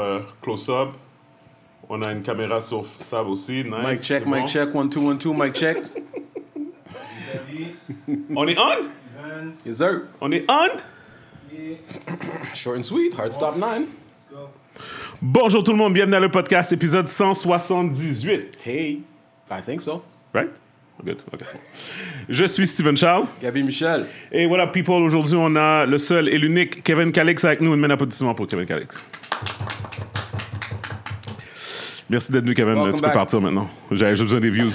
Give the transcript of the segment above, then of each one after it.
Euh, close-up. On a une caméra sur Sab aussi. Nice. Mic check, mic bon. check, one, two, one, two, mic check. On est on? Yes, sir. On est on? Short and sweet, hard stop nine. Bonjour tout le monde, bienvenue à le podcast épisode 178. Hey, I think so. Right? Good. Je suis Steven Charles. Gabi Michel. Et voilà, people, aujourd'hui, on a le seul et l'unique Kevin Calix avec nous. Une main d'applaudissement pour Kevin Calix. Merci d'être venu, Kevin. Welcome tu peux back. partir maintenant. Juste besoin des views.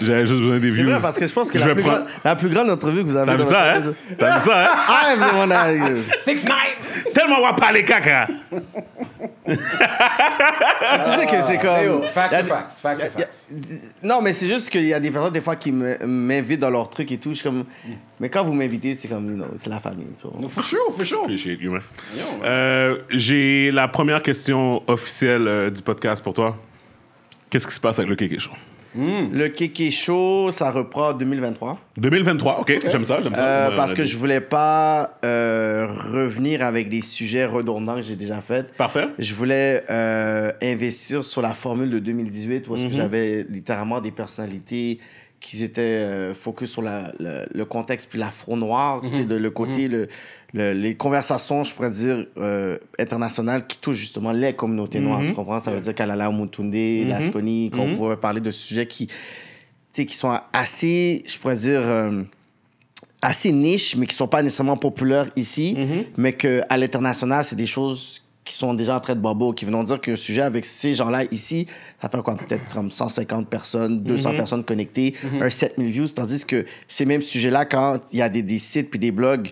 J'avais juste besoin des C'est views. vrai, parce que je pense que Je la vais plus, prendre- grande, la plus grande entrevue que vous avez T'as vu dans ça, hein? T'as vu ça, hein? Ah, c'est mon aïe. Six nine. Tellement on va parler caca. Tu sais que c'est comme. Facts y a are des- facts. Facts are y a- facts. Non, mais c'est juste qu'il y a des personnes, des fois, qui m'invitent dans leur truc et tout. Je suis comme. Mais quand vous m'invitez, c'est comme, you know, c'est la famille. tu vois. No, for sure, for sure. Appreciate you, man. Yo, man. Euh, J'ai la première question officielle euh, du podcast pour toi. Qu'est-ce qui se passe avec le Kéké Show? Le Kéké Show, ça reprend en 2023. 2023, ok, j'aime ça, j'aime ça. Euh, Ouais, parce que je voulais pas euh, revenir avec des sujets redondants que j'ai déjà faits. Parfait. Je voulais euh, investir sur la formule de 2018 où Mhm. que j'avais littéralement des personnalités qui étaient euh, focus sur la- le, le contexte puis l'afro noir, tu sais, Mhm. de le côté, le, le- les conversations, je pourrais dire, euh, internationales qui touchent justement les communautés noires, Mhm. tu comprends? Ça veut dire qu'Alala Mutunde, Lasconi, qu'on va parler de sujets qui, qui sont assez, je pourrais dire... euh, assez niches, mais qui sont pas nécessairement populaires ici, mais qu'à l'international, c'est des choses qui sont déjà en train de bobo, qui venons dire qu'un sujet avec ces gens-là ici, ça fait quoi, peut-être comme 150 personnes, 200 personnes connectées, un 7000 views, tandis que ces mêmes sujets-là, quand il y a des, des sites puis des blogs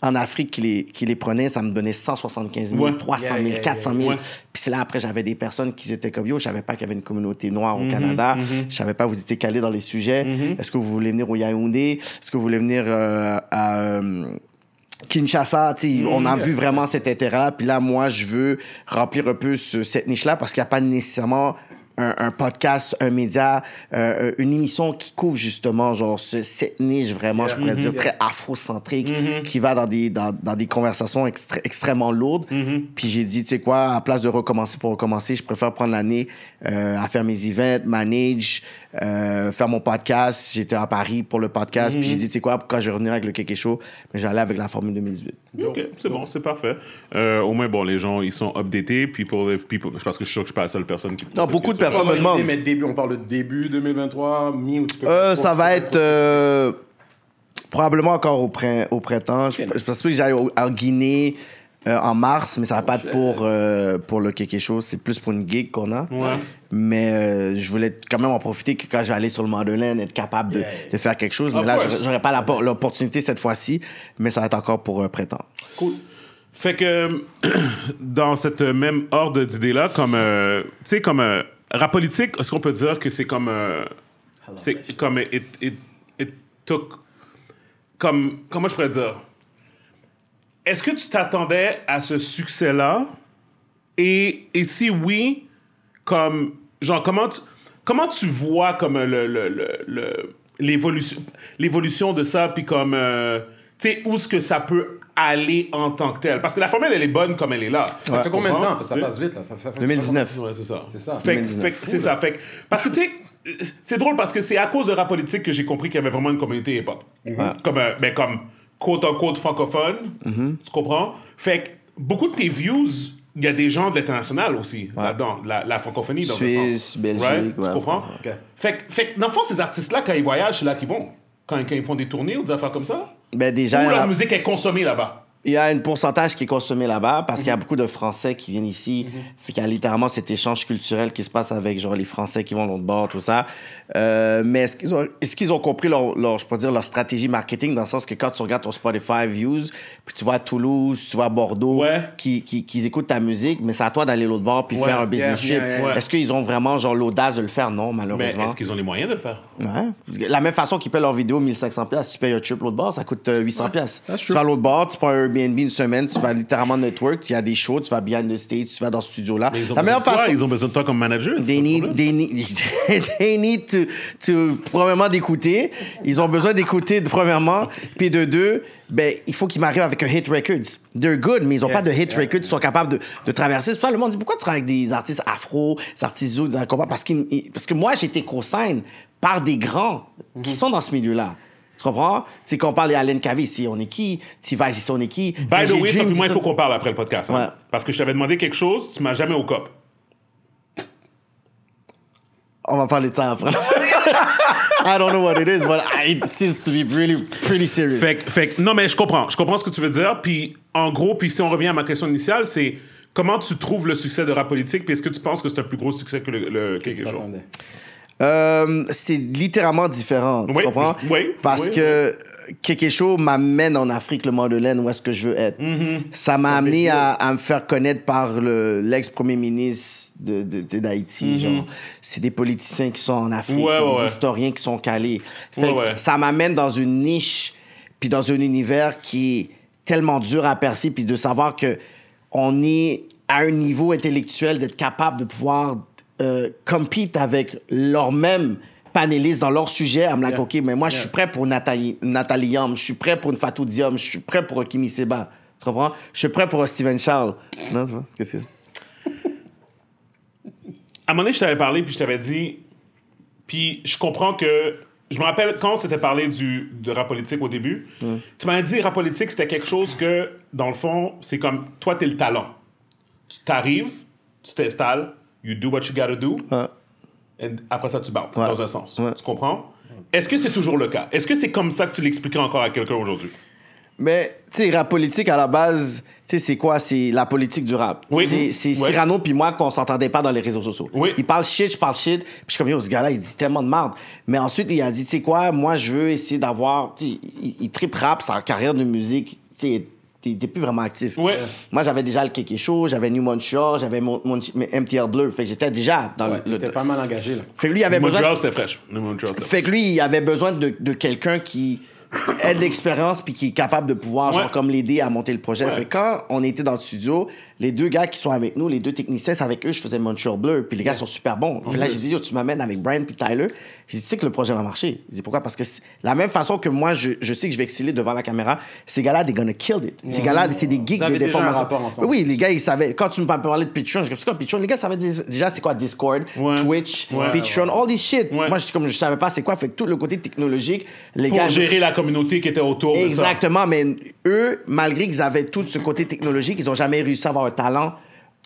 en Afrique qui les, qui les prenaient, ça me donnait 175 000, Ouais. 300 000, Yeah, yeah, 400 000. yeah. Puis c'est là, après, j'avais des personnes qui étaient comme, yo, je savais pas qu'il y avait une communauté noire au Canada. Je savais pas, vous étiez calés dans les sujets. Est-ce que vous voulez venir au Yaoundé? Est-ce que vous voulez venir euh, à... euh, Kinshasa, tu sais, on a vu vraiment cet intérêt-là. Puis là, moi, je veux remplir un peu ce- cette niche-là parce qu'il n'y a pas nécessairement un, un podcast, un média, euh, une émission qui couvre justement genre ce- cette niche vraiment, je pourrais dire, très afrocentrique, qui va dans des, dans, dans des conversations extré- extrêmement lourdes. Puis j'ai dit, tu sais quoi, à place de recommencer pour recommencer, je préfère prendre l'année euh, à faire mes events, manage, euh, faire mon podcast. J'étais à Paris pour le podcast. Puis j'ai dit, tu sais quoi, quand je vais revenir avec le Kéké Show, mais j'allais avec la formule 2018. Ok, c'est bon, c'est parfait. Euh, au moins, bon, les gens, ils sont updatés. People, if people, parce que je suis sûr que je suis pas la seule personne qui. Non, beaucoup de personnes On me va demandent. l'idée, mais début, on parle de début 2023, mi ou tu peux. Euh, ça va être euh, probablement encore au, prin- au printemps. Je, je pense que j'aille en Guinée euh, en mars, mais ça va pas être pour, euh, pour le quelque chose. C'est plus pour une gig qu'on a. Ouais. Mais euh, je voulais quand même en profiter que quand j'allais sur le Madeleine, être capable de, Yeah. de faire quelque chose. Of Mais là, course. j'aurais- pas l'opportunité cette fois-ci, mais ça va être encore pour euh, printemps. Cool. Fait que dans cette même ordre d'idées-là, comme euh, tu sais, comme euh, rap politique, est-ce qu'on peut dire que c'est comme euh, c'est comme it, it, it took comme comment je pourrais dire? Est-ce que tu t'attendais à ce succès-là? Et, et si oui, comme genre comment tu comment tu vois comme le le- le- le- l'évolution l'évolution de ça puis comme euh, tu sais où est-ce que ça peut aller en tant que tel parce que la formule elle est bonne comme elle est là Ça fait combien de temps? Ça passe vite, là. Ça fait- 2019. Ouais, c'est ça. C'est ça. Fait, que- 2019. fait que- c'est ça. Fait parce que, tu sais, c'est drôle parce que c'est à cause de rap politique que j'ai compris qu'il y avait vraiment une communauté hip-hop. Comme, euh, ben, comme quote-unquote francophone. Tu comprends? Fait que beaucoup de tes views, il y a des gens de l'international aussi là-dedans. La, la francophonie dans le Suisse, sens. Belgique, Right? Tu ouais, comprends? Fait, que- fait que, dans le fond, ces artistes-là, quand ils voyagent, c'est là qu'ils vont. Quand, quand ils font des tournées ou des affaires comme ça. Ben déjà, leur la- musique est consommée là-bas? Il y a un pourcentage qui est consommé là-bas parce qu'il y a beaucoup de Français qui viennent ici. Fait qu'il y a littéralement cet échange culturel qui se passe avec genre les Français qui vont de l'autre bord, tout ça. Euh, mais est-ce qu'ils ont, est-ce qu'ils ont compris leur, leur, je peux dire, leur stratégie marketing dans le sens que quand tu regardes ton Spotify views, puis tu vas à Toulouse, tu vas à Bordeaux, Ouais. qui, qui, qui écoutent ta musique, mais c'est à toi d'aller de l'autre bord puis Ouais, faire un business yeah, trip. yeah, yeah. Est-ce qu'ils ont vraiment genre l'audace de le faire? Non, Mais malheureusement. est-ce qu'ils ont les moyens de le faire? Ouais. La même façon qu'ils paient leur vidéo 1500 pièces, tu payes un trip l'autre bord, ça coûte euh, 800 pièces. that's Tu true. vas à l'autre bord, tu prends un Airbnb une semaine, tu vas littéralement network, tu as des shows, tu vas behind the stage, tu vas dans ce studio-là. Ils La besoin meilleure de toi, façon. Ils ont besoin de toi comme manager. They need, they need, they need to, to, premièrement, d'écouter. Ils ont besoin d'écouter, premièrement. Puis de deux, ben, il faut qu'ils m'arrivent avec un hit records. They're good, mais ils n'ont pas de hit records qui sont capables de, de traverser. C'est pour ça le monde dit pourquoi tu travailles avec des artistes afro, des artistes zouk, des? Parce, ils- parce que moi, j'ai été co-sign par des grands qui sont dans ce milieu-là. Tu comprends? Tu sais, qu'on parle d'Alain Cavey ici, on est qui? T-Vice ici, on est qui? By the way, moi, il faut qu'on parle après le podcast. hein. Ouais. Parce que je t'avais demandé quelque chose, tu m'as jamais au cop. On va parler de ça après. I don't know what it is, but it seems to be really pretty serious. Fait, que- fait que- non, mais je comprends. Je comprends ce que tu veux dire. Puis, en gros, puis si on revient à ma question initiale, c'est comment tu trouves le succès de rap politique? Puis est-ce que tu penses que c'est un plus gros succès que le, le quelque chose? Attendez. Euh, c'est littéralement différent. Tu Oui, comprends? oui, Parce oui, que quelque chose m'amène en Afrique, le Madeleine, où est-ce que je veux être. Mm-hmm. Ça m'a amené à, à me faire connaître par le- l'ex-premier ministre de, de- de- d'Haïti. Genre, c'est des politiciens qui sont en Afrique. Ouais, c'est ouais, des historiens qui sont calés. Fait ouais. Ça m'amène dans une niche, puis dans un univers qui est tellement dur à percer, puis de savoir que on est à un niveau intellectuel d'être capable de pouvoir euh, compete avec leurs mêmes panélistes dans leur sujet. I'm like, Yeah. OK, mais moi, je suis prêt pour Nathalie, Nathalie Yam, je suis prêt pour une Fatou Diom, je suis prêt pour Kimi Seba. Tu comprends? Je suis prêt pour Steven Charles. Non, tu vois? Qu'est-ce que À un moment donné, je t'avais parlé, puis je t'avais dit. Puis je comprends que. Je me rappelle quand on s'était parlé du, de rap politique au début. Tu m'avais dit rap politique, c'était quelque chose que, dans le fond, c'est comme toi, t'es le talent. Tu t'arrives, tu t'installes, you do what you gotta do, et après ça, tu bounces, dans un sens. Tu comprends? Est-ce que c'est toujours le cas? Est-ce que c'est comme ça que tu l'expliquerais encore à quelqu'un aujourd'hui? Mais, tu sais, rap politique, à la base, tu sais, c'est quoi? C'est la politique du rap. Oui. C'est, Ouais. Cyrano puis moi qu'on s'entendait pas dans les réseaux sociaux. Oui. Il parle shit, je parle shit. Puis je suis comme, yo, ce gars-là, il dit tellement de merde. Mais ensuite, il a dit, tu sais quoi? Moi, je veux essayer d'avoir... Tu sais, il, il tripe rap, sa carrière de musique, tu sais, était plus vraiment actif. Ouais. Moi, j'avais déjà le Kéké Show, j'avais New Montreal, j'avais mon, mon- MTR Bleu. Fait que j'étais déjà dans Ouais, le... t'es pas mal engagé, là. Fait que lui, il avait besoin... Montreal, c'était fraîche. Le Montreal, c'était Fait que lui, il avait besoin de, de quelqu'un qui ait de l'expérience puis qui est capable de pouvoir, Ouais. genre, comme l'aider à monter le projet. Ouais. Fait que quand on était dans le studio, les deux gars qui sont avec nous, les deux techniciens, c'est avec eux, je faisais Montreal Bleu. Puis les gars sont super bons. Puis là, j'ai dit, tu m'amènes avec Brian puis Tyler. J'ai dit, tu sais que le projet va marcher. J'ai dit, pourquoi? Parce que la même façon que moi, je, je sais que je vais exceller devant la caméra, ces gars-là, they're gonna kill it. Ces gars-là, c'est des geeks de déformation. rapport ensemble. Oui, les gars, ils savaient. Quand tu me parlais de Patreon, je dis, quoi Patreon? Les gars savaient dé- déjà c'est quoi Discord, Ouais. Twitch, Ouais. Patreon, all this shit. Ouais. Moi, je, comme je savais pas c'est quoi, fait que tout le côté technologique, les Pour gars. gérer la communauté qui était autour de ça. Exactement, mais eux, malgré qu'ils avaient tout ce côté technologique, ils ont jamais réussi à avoir un talent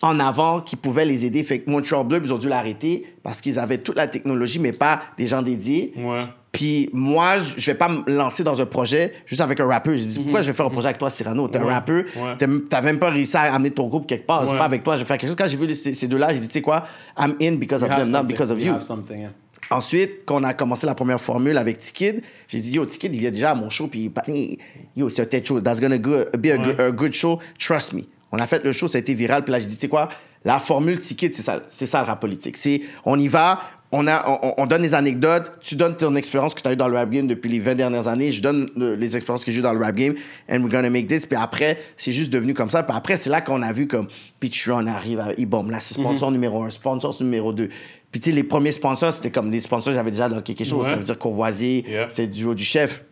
en avant qui pouvait les aider. Fait que Montreal Bleu, ils ont dû l'arrêter parce qu'ils avaient toute la technologie, mais pas des gens dédiés. Ouais. Puis moi, je je vais pas me lancer dans un projet juste avec un rappeur. J'ai dit, pourquoi je vais faire un projet avec toi, Cyrano? T'es un Mhm. Ouais. rappeur, Ouais. t'as- même pas réussi à amener ton groupe quelque part. C'est pas avec toi, je vais faire quelque chose. Quand j'ai vu ces, ces deux-là, j'ai dit, tu sais quoi? I'm in because of You have them, not something. because of You you. have yeah. Ensuite, quand on a commencé la première formule avec Tikid, j'ai dit, yo, Tikid, il vient déjà à mon show, puis yo, c'est un tête show. That's gonna go- be a, good, a good show. Trust me. On a fait le show, ça a été viral, puis là, j'ai dit, tu sais quoi, la formule Tikid, c'est ça, c'est ça le rap politique. C'est, on y va, on, a, on, on donne des anecdotes, tu donnes ton expérience que tu as eu dans le rap game depuis les 20 dernières années, je donne le- les expériences que j'ai eues dans le rap game, and we're gonna make this. Puis après, c'est juste devenu comme ça. Puis après, c'est là qu'on a vu comme Patreon arrive à E-Bomb. Là, c'est sponsor numéro un, sponsor numéro deux. Puis tu sais, les premiers sponsors, c'était comme des sponsors, j'avais déjà dans quelque chose. Ouais. Ça veut dire Courvoisier, Yeah. c'est du haut du chef.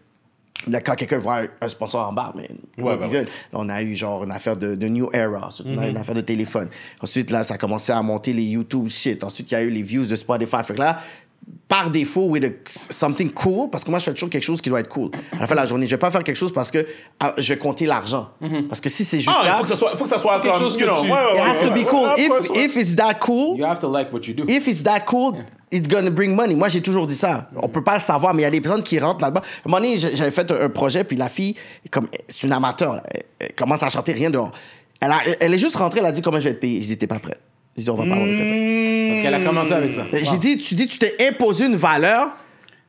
Là, quand quelqu'un voit un, sponsor en bas, mais Ouais, bah. Là, on a eu genre une affaire de, de New Era, ensuite on a eu une affaire de téléphone. Ensuite, là, ça a commencé à monter les YouTube shit. Ensuite, il y a eu les views de Spotify. Fait que là, par défaut, with a- something cool, parce que moi, je fais toujours quelque chose qui doit être cool. À la fin de la journée, je vais pas faire quelque chose parce que ah, je vais compter l'argent. Parce que si c'est juste Ah, il ça, faut que ça soit, faut que ça soit Quelque comme, chose you que know, tu- ouais, ouais, it ouais, has to ouais, be cool. ouais, If, if it's that cool, You have to like what you do. if it's that cool, it's gonna bring money. Moi, j'ai toujours dit ça. On peut pas le savoir, mais il y a des personnes qui rentrent là-bas. À un moment donné, j'avais fait un, un projet, puis la fille, comme c'est une amateur, là, elle, elle commence à chanter rien dehors. Elle, a- elle est juste rentrée, elle a dit comment je vais te payer. J'ai dit, t'es pas prête. J'ai dit, on va pas avoir de ça. Parce qu'elle a commencé avec ça. J'ai dit, tu dis, tu t'es imposé une valeur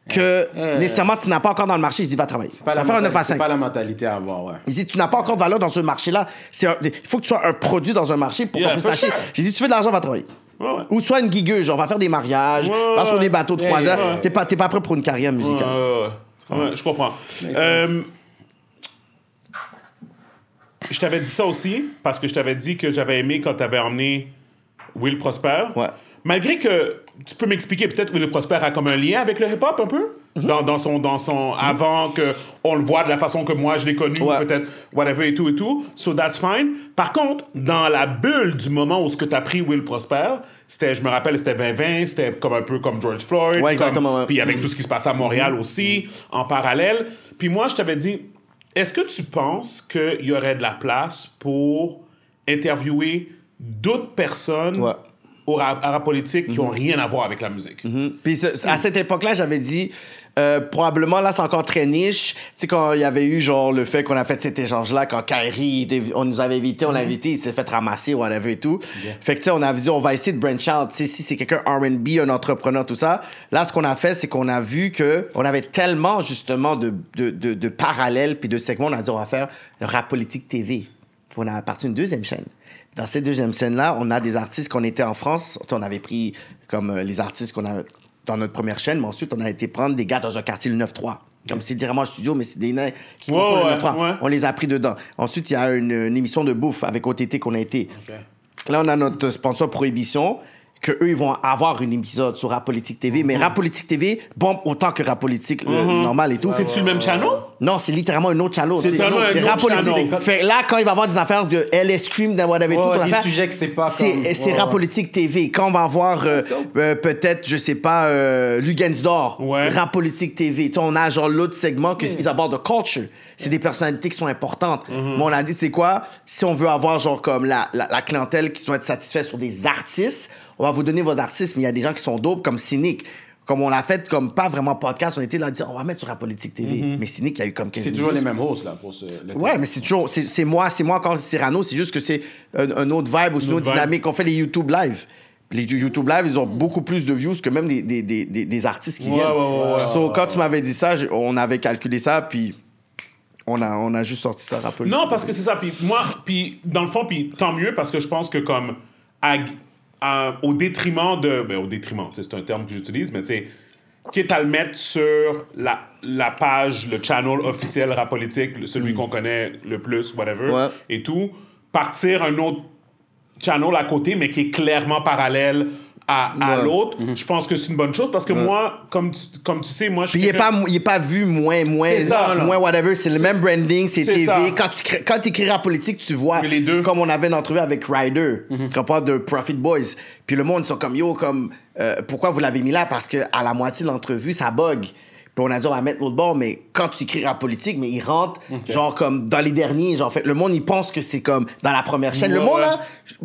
que Euh, nécessairement tu n'as pas encore dans le marché. J'ai dit, va travailler. C'est pas, la faire un 9 à mentalité- c'est 5. pas la mentalité à avoir, ouais. Il dit, tu n'as pas encore de valeur dans ce marché-là. C'est un- Il faut que tu sois un produit dans un marché pour qu'on puisse t'acheter. J'ai dit, tu fais de l'argent, va travailler. Ouais, ouais. Ou soit une gigueuse, genre, va faire des mariages, Ouais, va sur des bateaux de croisière. T'es pas, t'es pas prêt pour une carrière musicale. Je comprends. Euh, je t'avais dit ça aussi, parce que je t'avais dit que j'avais aimé quand t'avais emmené Will Prosper. Ouais. Malgré que tu peux m'expliquer, peut-être Will Prosper a comme un lien avec le hip-hop un peu? Mhm. dans, dans son, dans son avant que on le voit de la façon que moi je l'ai connu, Ouais. peut-être whatever et tout et tout. So that's fine. Par contre, dans la bulle du moment où ce que t'as pris Will Prosper, c'était, je me rappelle, c'était 2020, c'était comme un peu comme George Floyd. Ouais, exactement, ouais. Puis avec tout ce qui se passait à Montréal aussi, en parallèle. Puis moi, je t'avais dit, est-ce que tu penses qu'il y aurait de la place pour interviewer d'autres personnes Ouais. Au rap, à rap politique qui ont rien à voir avec la musique? Puis ce- à cette époque-là, j'avais dit, euh, probablement, là, c'est encore très niche. Tu sais, quand il y avait eu, genre, le fait qu'on a fait cet échange-là, quand Kyrie, on nous avait invité, on l'a invité, il s'est fait ramasser, whatever et tout. Fait que, tu sais, on avait dit, on va essayer de branch out. Tu sais, si c'est quelqu'un R&B, un entrepreneur, tout ça. Là, ce qu'on a fait, c'est qu'on a vu que on avait tellement, justement, de, de, de, de parallèles puis de segments, on a dit, on va faire le rap politique TV. On a parti une deuxième chaîne. Dans cette deuxième scène-là, on a des artistes qu'on était en France. On avait pris comme euh, les artistes qu'on a dans notre première chaîne, mais ensuite, on a été prendre des gars dans un quartier, le 9-3. Comme c'est directement un studio, mais c'est des nains qui contrôlent ouais, le 9-3. ouais. On les a pris dedans. Ensuite, il y a une, une émission de bouffe avec OTT qu'on a été. Là, on a notre sponsor Prohibition, que eux ils vont avoir une épisode sur Rap Politique TV. Mais Rap Politique TV bombe autant que Rap Politique euh, normal et tout. C'est-tu le même channel? Non, c'est littéralement un autre channel. C'est un Rap Politique. channel. Fait, là, quand il va avoir des affaires de LS whatever, Ouais, tout, ouais, on des va faire, sujets que c'est pas c'est comme- c'est ouais, Rap. Politique TV. Quand on va avoir euh, euh, peut-être, je sais pas, euh, Lugensdor, Ouais. Rap Politique TV. Tu sais, on a genre l'autre segment que ils abordent de culture. C'est des personnalités qui sont importantes. Mm-hmm. Mais on a dit, c'est quoi? Si on veut avoir genre comme la, la, la clientèle qui soit satisfaite sur des artistes, on va vous donner votre artiste, mais il y a des gens qui sont dopes comme Cynic. Comme on l'a fait, comme pas vraiment podcast, on était là à dire, on va mettre sur Rap Politique TV. Mm-hmm. Mais Cynic, il y a eu comme 15 C'est toujours les mêmes hosts, là, pour ce. le- Ouais, mais c'est toujours, c'est c'est moi, c'est moi encore Cyrano, c'est juste que c'est un, un autre vibe ou une autre dynamique. On fait les YouTube Live. Les YouTube Live, ils ont beaucoup plus de views que même des, des, des, des, artistes qui Ouais, viennent. ouais, ouais. So, quand tu m'avais dit ça, on avait calculé ça, puis on a, on a juste sorti ça rappelé. Non, parce que c'est ça. Puis moi, puis dans le fond, puis tant mieux parce que je pense que comme à- au détriment de, ben, au détriment, c'est un terme que j'utilise, mais tu sais, quitte à le mettre sur la, la page, le channel officiel rap politique, celui qu'on connaît le plus, whatever, Ouais. et tout, partir un autre channel à côté, mais qui est clairement parallèle à, à Ouais. l'autre, je pense que c'est une bonne chose parce que moi, comme tu, comme tu sais, moi, je suis Puis il est quelqu'un- pas, il est pas vu moins, moins, C'est ça, moins whatever. C'est le même branding, c'est TV. ça. Quand tu quand écris rap politique, tu vois. Mais les deux. Comme on avait une entrevue avec Ryder, Mhm. qui parle de Profit Boys. Puis le monde, ils sont comme yo, comme euh, pourquoi vous l'avez mis là? Parce que à la moitié de l'entrevue, ça bug. Puis on a dit, on va mettre l'autre bord, mais quand tu écris rap politique, mais il rentre, genre, comme dans les derniers, genre, fait, le monde, il pense que c'est comme dans la première chaîne. le Ouais, monde, ouais. là,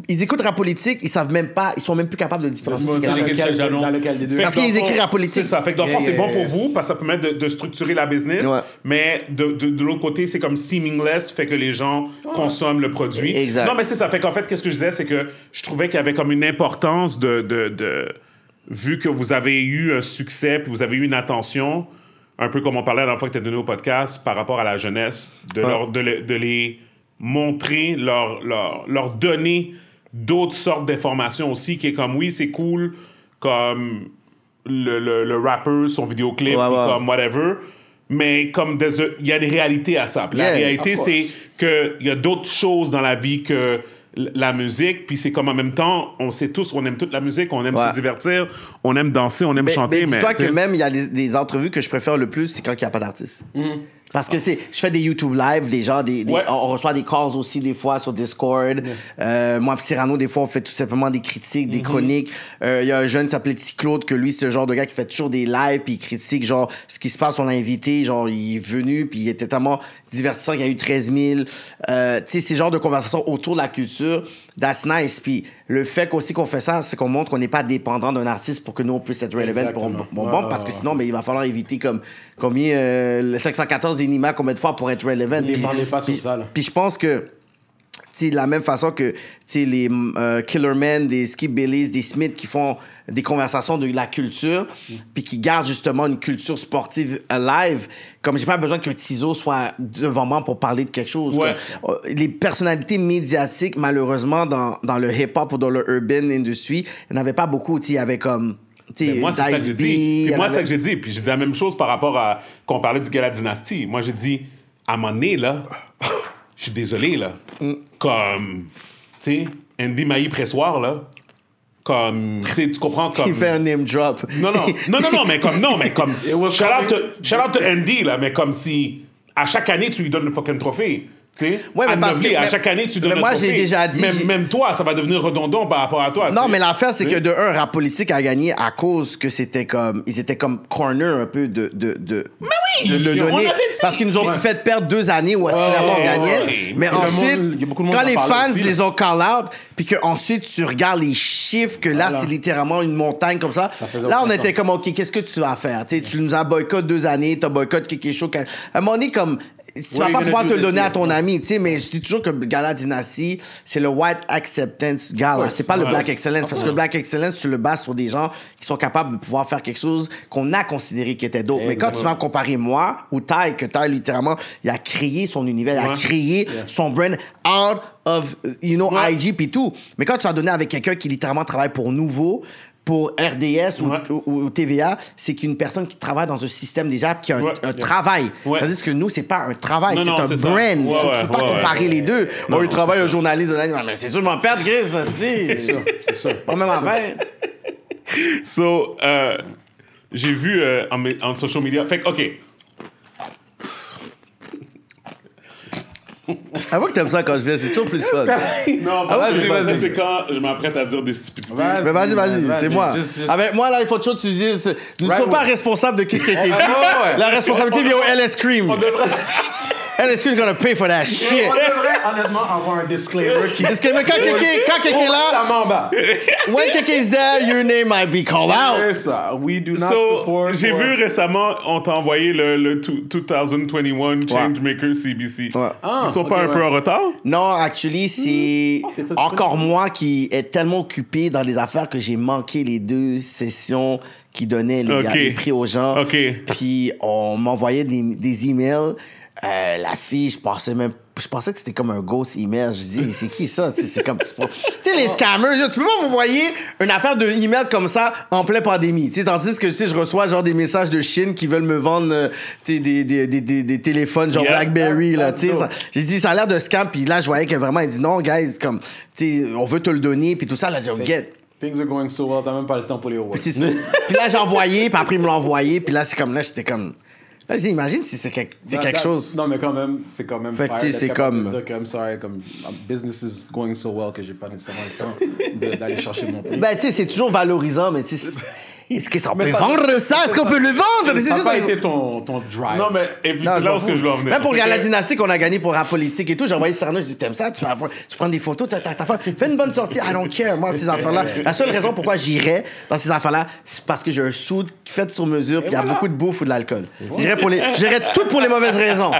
ils écoutent rap politique, ils savent même pas, ils sont même plus capables de différencier. Lequel- chose, dans lequel des deux? Fait Parce qu'ils écrivent en politique. C'est ça. Fait que dans le fond, Yeah, c'est bon yeah, pour vous parce que ça permet de, de structurer la business. Ouais. Mais de, de, de l'autre côté, c'est comme seamless, fait que les gens consomment le produit. Exact. Non, mais c'est ça. Fait qu'en fait, qu'est-ce que je disais, c'est que je trouvais qu'il y avait comme une importance de, de, de- Vu que vous avez eu un succès, puis vous avez eu une attention, un peu comme on parlait la dernière fois que tu as donné au podcast, par rapport à la jeunesse, de, leur, de, le- de les montrer, leur, leur, leur donner d'autres sortes d'informations aussi, qui est comme, oui, c'est cool, comme le, le, le rapper, son vidéoclip, Ouais, ou ouais. comme whatever. Mais comme il y a des réalités à ça. La Yeah, réalité, c'est qu'il y a d'autres choses dans la vie que la musique. Puis c'est comme en même temps, on sait tous, on aime toute la musique, on aime Ouais. se divertir, on aime danser, on aime Mais, chanter. mais dis-toi que même, il y a des, des entrevues que je préfère le plus, c'est quand il n'y a pas d'artiste. Parce que c'est, je fais des YouTube live, des gens, des, des- Ouais. on reçoit des calls aussi des fois sur Discord. Euh, moi, Cyrano, des fois, on fait tout simplement des critiques, des chroniques. Euh, Il y a un jeune qui s'appelait Petit Claude, que lui, c'est le genre de gars qui fait toujours des lives, puis il critique, genre, ce qui se passe, on l'a invité, genre, il est venu, puis il était tellement divertissant qu'il y a eu 13 000. Euh, tu sais, ces genres de conversations autour de la culture, that's nice. Puis le fait qu'aussi qu'on fait ça, c'est qu'on montre qu'on n'est pas dépendant d'un artiste pour que nous, on puisse être relevant pour bon, bon, parce que sinon, ben, il va falloir éviter comme combien euh, le 514 Enima combien de fois pour être relevant. Vendez pas sur ça, là. Puis je pense que de la même façon que les euh, Killerman, des Skip Bayless, des Smith qui font des conversations de la culture, puis qui gardent justement une culture sportive alive. Comme j'ai pas besoin que Tizo soit devant moi pour parler de quelque chose. Ouais. Comme, euh, les personnalités médiatiques, malheureusement, dans, dans le hip-hop ou dans le urban industry, il n'y en avait pas beaucoup. Il y avait comme. moi, c'est ça que j'ai dit. moi, c'est ça que j'ai dit. Puis j'ai dit la même chose par rapport à quand on parlait du gala Dynastie. Moi, j'ai dit, à un moment donné, là, je suis désolé, là. Comme, tu sais, Andy Maï Pressoir, là. Comme, tu sais, tu comprends comme. Il fait un name drop. Non, non, non, non, non, mais comme, non, mais comme, was shout out, to, shout out to Andy, là, mais comme si, à chaque année, tu lui donnes le fucking trophée. Tu sais, Ouais, mais parce que- à mais- chaque année, tu donnes mais moi, j'ai déjà dit, Même, même toi, ça va devenir redondant par rapport à toi. Non, mais l'affaire, c'est que de un, rap politique a gagné à cause que c'était comme. Ils étaient comme corner un peu de. de, de oui, de le on donner. Parce qu'ils nous ont Ouais. fait perdre deux années où est-ce clairement on ouais, gagnait. ouais. Mais Et le ensuite, monde- monde quand les fans aussi, les ont call out, puis qu'ensuite tu regardes les chiffres, que là, Voilà. c'est littéralement une montagne comme ça. Ça là, on était sens. comme, OK, qu'est-ce que tu vas faire? Tu nous as boycott deux années, tu as boycott quelque chose. À un moment donné, comme. Tu vas pas pouvoir te le donner à ton ami, tu sais, mais je dis toujours que Gala Dynasty, c'est le white acceptance gala. course, C'est pas le black excellence, parce que le black excellence, tu le bases sur des gens qui sont capables de pouvoir faire quelque chose qu'on a considéré qui était d'autre. Mais quand tu vas me comparer moi ou Ty, que Ty, littéralement, il a créé son univers, il a Ouais. créé son brand out of, you know, Ouais. IG puis tout. Mais quand tu vas donner avec quelqu'un qui littéralement travaille pour Nouveau, pour RDS ou, Ouais. ou- ou TVA, c'est qu'une personne qui travaille dans un système déjà, qui a un, Ouais. un travail. Ouais. C'est-à-dire que nous, c'est pas un travail, c'est un brand. Ouais, Faut- peux pas comparer les deux. Il non, travaille un journaliste de l'année. Mais c'est sûr, je m'en perds, Chris, c'est C'est ça, c'est ça. pas même affaire. So, euh, j'ai vu euh, en, social media. Fait que, OK. Avoue que t'aimes ça quand je viens, c'est toujours plus fun. Non, Ah, vas-y, vas-y. C'est quand je m'apprête à dire des stupidités. Vas-y. Mais vas-y, vas-y, Vas-y, c'est moi. just- just- Avec moi, là, il faut toujours que tu dises. Nous ne Right sommes pas responsables de ce qui a été dit. La responsabilité On- vient au LS Cream. On devrait. LS Cream is gonna pay for that shit. On devrait honnêtement avoir un disclaimer qui mais quand quelqu'un quand quelqu'un est là, when quelqu'un is there, your name might be called out. C'est ça. We do not So, support. j'ai or- vu récemment, on t'a envoyé le, le two- 2021 Changemaker CBC. Ouais. Ah, Ils sont ok, pas un ouais. peu en retard? Non, actually, c'est Oh, c'est tout- encore moi qui est tellement occupé dans des affaires que j'ai manqué les deux sessions qui donnaient les, Ok. les prix aux gens. Ok. Puis on m'envoyait des, des emails. Euh, la fille, je pensais même. Je pensais que c'était comme un ghost email. Je dis, c'est qui ça? Tu sais, c'est comme. Tu sais, les scammers, tu peux pas m'envoyer une affaire de email comme ça en pleine pandémie. Tu sais, tandis que tu sais, je reçois genre des messages de Chine qui veulent me vendre euh, tu sais, des, des, des, des, des téléphones genre Yeah. Blackberry. Là, tu sais, That's ça- J'ai dit, ça a l'air de scam. Puis là, je voyais que vraiment, il dit non, guys, comme, tu sais, on veut te le donner. Puis tout ça, là, j'ai get. Things are going so well, t'as même pas le temps pour les c'est- puis là, j'ai envoyé, puis après, ils me l'ont envoyé. Puis là, c'est comme, là, j'étais comme. Là, j'ai dit, imagine si c'est quelque, c'est quelque chose. Non, mais quand même, c'est quand même. Fait que, c'est capable de comme- dire que, I'm sorry, comme business is going so well que j'ai pas nécessairement le temps d'aller chercher mon prix. Ben, tu sais, c'est toujours valorisant, mais tu sais, est-ce Mais peut ça- vendre ça? Est-ce qu'on peut le vendre? Mais c'est juste. pas été ton, ton drive. Non, mais, et puis c'est là où je veux en venir. Même pour C'est la dynastie qu'on a gagné pour rap politique et tout, j'ai envoyé Sarno, je dis T'aimes ça? Tu, vas avoir- tu prends des photos, ta femme. Fais une bonne sortie, I don't care, moi, ces affaires-là. La seule raison pourquoi j'irais dans ces affaires-là, c'est parce que j'ai un soude fait sur mesure, puis il y a voilà. beaucoup de bouffe ou de l'alcool. J'irais pour les, j'irais tout pour les mauvaises raisons.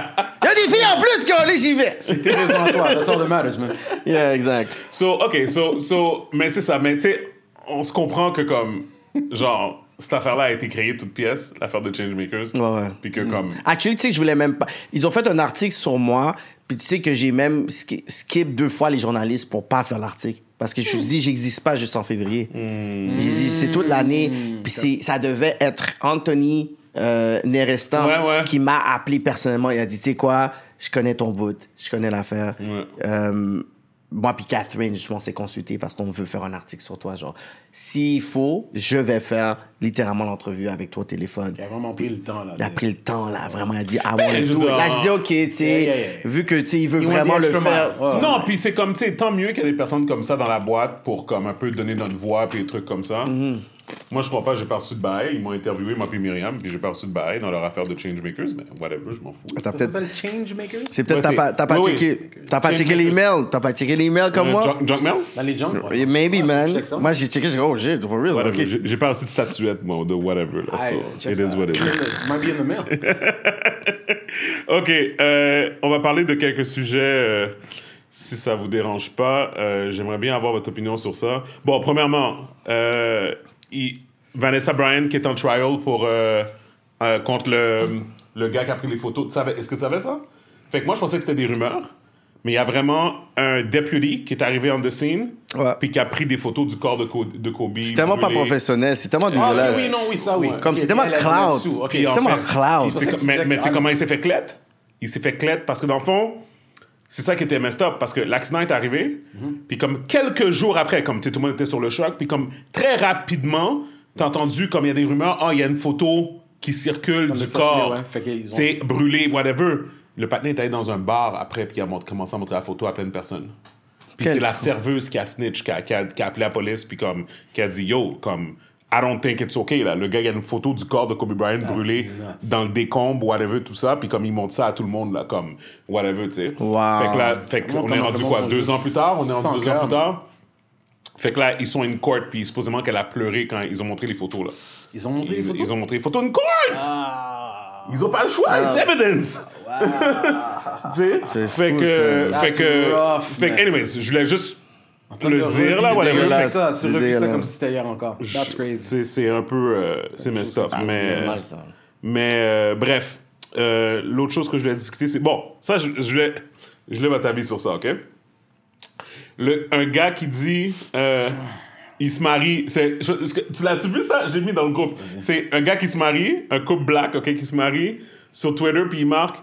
Il y a des filles en plus qui ont allé, j'y vais. C'est tes raisons à toi. That's all that matters, man. Yeah, exact. So, OK, so, so, mais c'est ça. Mais tu sais, on se comprend que comme, genre, cette affaire-là a été créée toute pièce, l'affaire de Changemakers. Ouais, ouais. Puis que comme... Actually, tu sais, je voulais même pas. Ils ont fait un article sur moi, puis tu sais que j'ai même ski- skip deux fois les journalistes pour pas faire l'article. Parce que je me suis dit, j'existe pas juste en février. J'ai dit, c'est toute l'année. Puis c'est- ça devait être Anthony euh, Nerestan Ouais, ouais. qui m'a appelé personnellement. Il a dit, tu sais quoi, je connais ton bout, je connais l'affaire. Ouais. Euh, moi puis Catherine, justement, on s'est consulté parce qu'on veut faire un article sur toi. Genre, s'il faut, je vais faire littéralement l'entrevue avec toi au téléphone. Il a vraiment pris le temps, là. Il a pris le temps, là, vraiment. Il a dit, I want je to veux do it. dire, Là, je dis, OK, tu sais, Yeah, yeah, yeah. vu que, tu sais, il veut vraiment the le faire. Ouais. Non, puis c'est comme, tu sais, tant mieux qu'il y a des personnes comme ça dans la boîte pour comme un peu donner notre voix puis des trucs comme ça. Mm-hmm. Moi, je crois pas, j'ai pas reçu de bail. Ils m'ont interviewé, moi puis Myriam, puis j'ai pas reçu de bail dans leur affaire de Changemakers, mais whatever, je m'en fous. T'as peut-être. Changemakers? C'est peut-être Ouais, t'as pas, t'as pas oui, oui. checké, t'as pas checké l'email, t'as pas checké l'email comme Euh, moi? junk, junk mail? Dans les junk, ouais. Maybe, Ouais, man. Moi, j'ai checké, j'ai dit, oh, shit, for real. Whatever. J'ai- pas reçu de statuette, moi, de whatever. Là, Aye, so check it ça. is what it is. Might be in the mail. OK, euh, on va parler de quelques sujets. euh, si ça vous dérange pas, Euh, j'aimerais bien avoir votre opinion sur ça. Bon, premièrement, euh, il- Vanessa Bryan qui est en trial pour euh, euh, contre le, le gars qui a pris les photos. Tu savais- Est-ce que tu savais ça? Fait que moi, je pensais que c'était des rumeurs. Mais il y a vraiment un deputy qui est arrivé en the scene, Ouais. puis qui a pris des photos du corps de, Co- de Kobe. C'est tellement pas professionnel, c'est tellement Ah, dégueulasse. oui, non, oui, ça, oui. Comme c'est tellement elle, elle, cloud. elle, elle, ok, C'est en tellement cloud. Mais tu sais comment il s'est fait clette? Il s'est fait clette parce que dans le fond, c'est ça qui était messed up parce que l'accident est arrivé, Mhm. puis comme quelques jours après, comme tout le monde était sur le choc, puis comme très rapidement, t'as entendu comme il y a des rumeurs, ah, il y a une photo qui circule Comme du corps, ouais. Ont- tu sais, brûlé, whatever. Le patin est allé dans un bar après, puis il a mont- commencé à montrer la photo à plein de personnes. Puis Quel c'est la serveuse qui a snitch, qui a, qui a- qui a appelé la police, puis comme, qui a dit, yo, comme, I don't think it's okay, là. Le gars, il y a une photo du corps de Kobe Bryant brûlé nuts. dans le décombre, whatever, tout ça, puis comme, il montre ça à tout le monde, là, comme, whatever, tu sais. Wow. Fait que là, fait Comment- qu'on est comment rendu quoi, deux ans plus tard? On est sans rendu deux ans plus tard? Fait que là, ils sont in court, puis supposément qu'elle a pleuré quand ils ont montré les photos, là. Ils ont montré les Ils, photos? ils ont montré les photos in court! Ah. Ils ont pas le choix, it's evidence! Tu sais? C'est Fait fou, que, ça. fait That's que, rough, fait que, anyways, je voulais juste le dire, là, whatever. dégueulasse. ça, C'est tu revis ça comme si c'était hier encore. That's Tu crazy. sais, c'est un peu, euh, c'est messed up, mais, C'est mal, ça. mais euh, bref, euh, l'autre chose que je voulais discuter, c'est, bon, ça, je, je voulais, je voulais votre avis sur ça, ok? Le, un gars qui dit, euh, il se marie, c'est, je- tu l'as-tu vu ça? Je l'ai mis dans le groupe. C'est un gars qui se marie, un couple black, ok, qui se marie sur Twitter, puis il marque,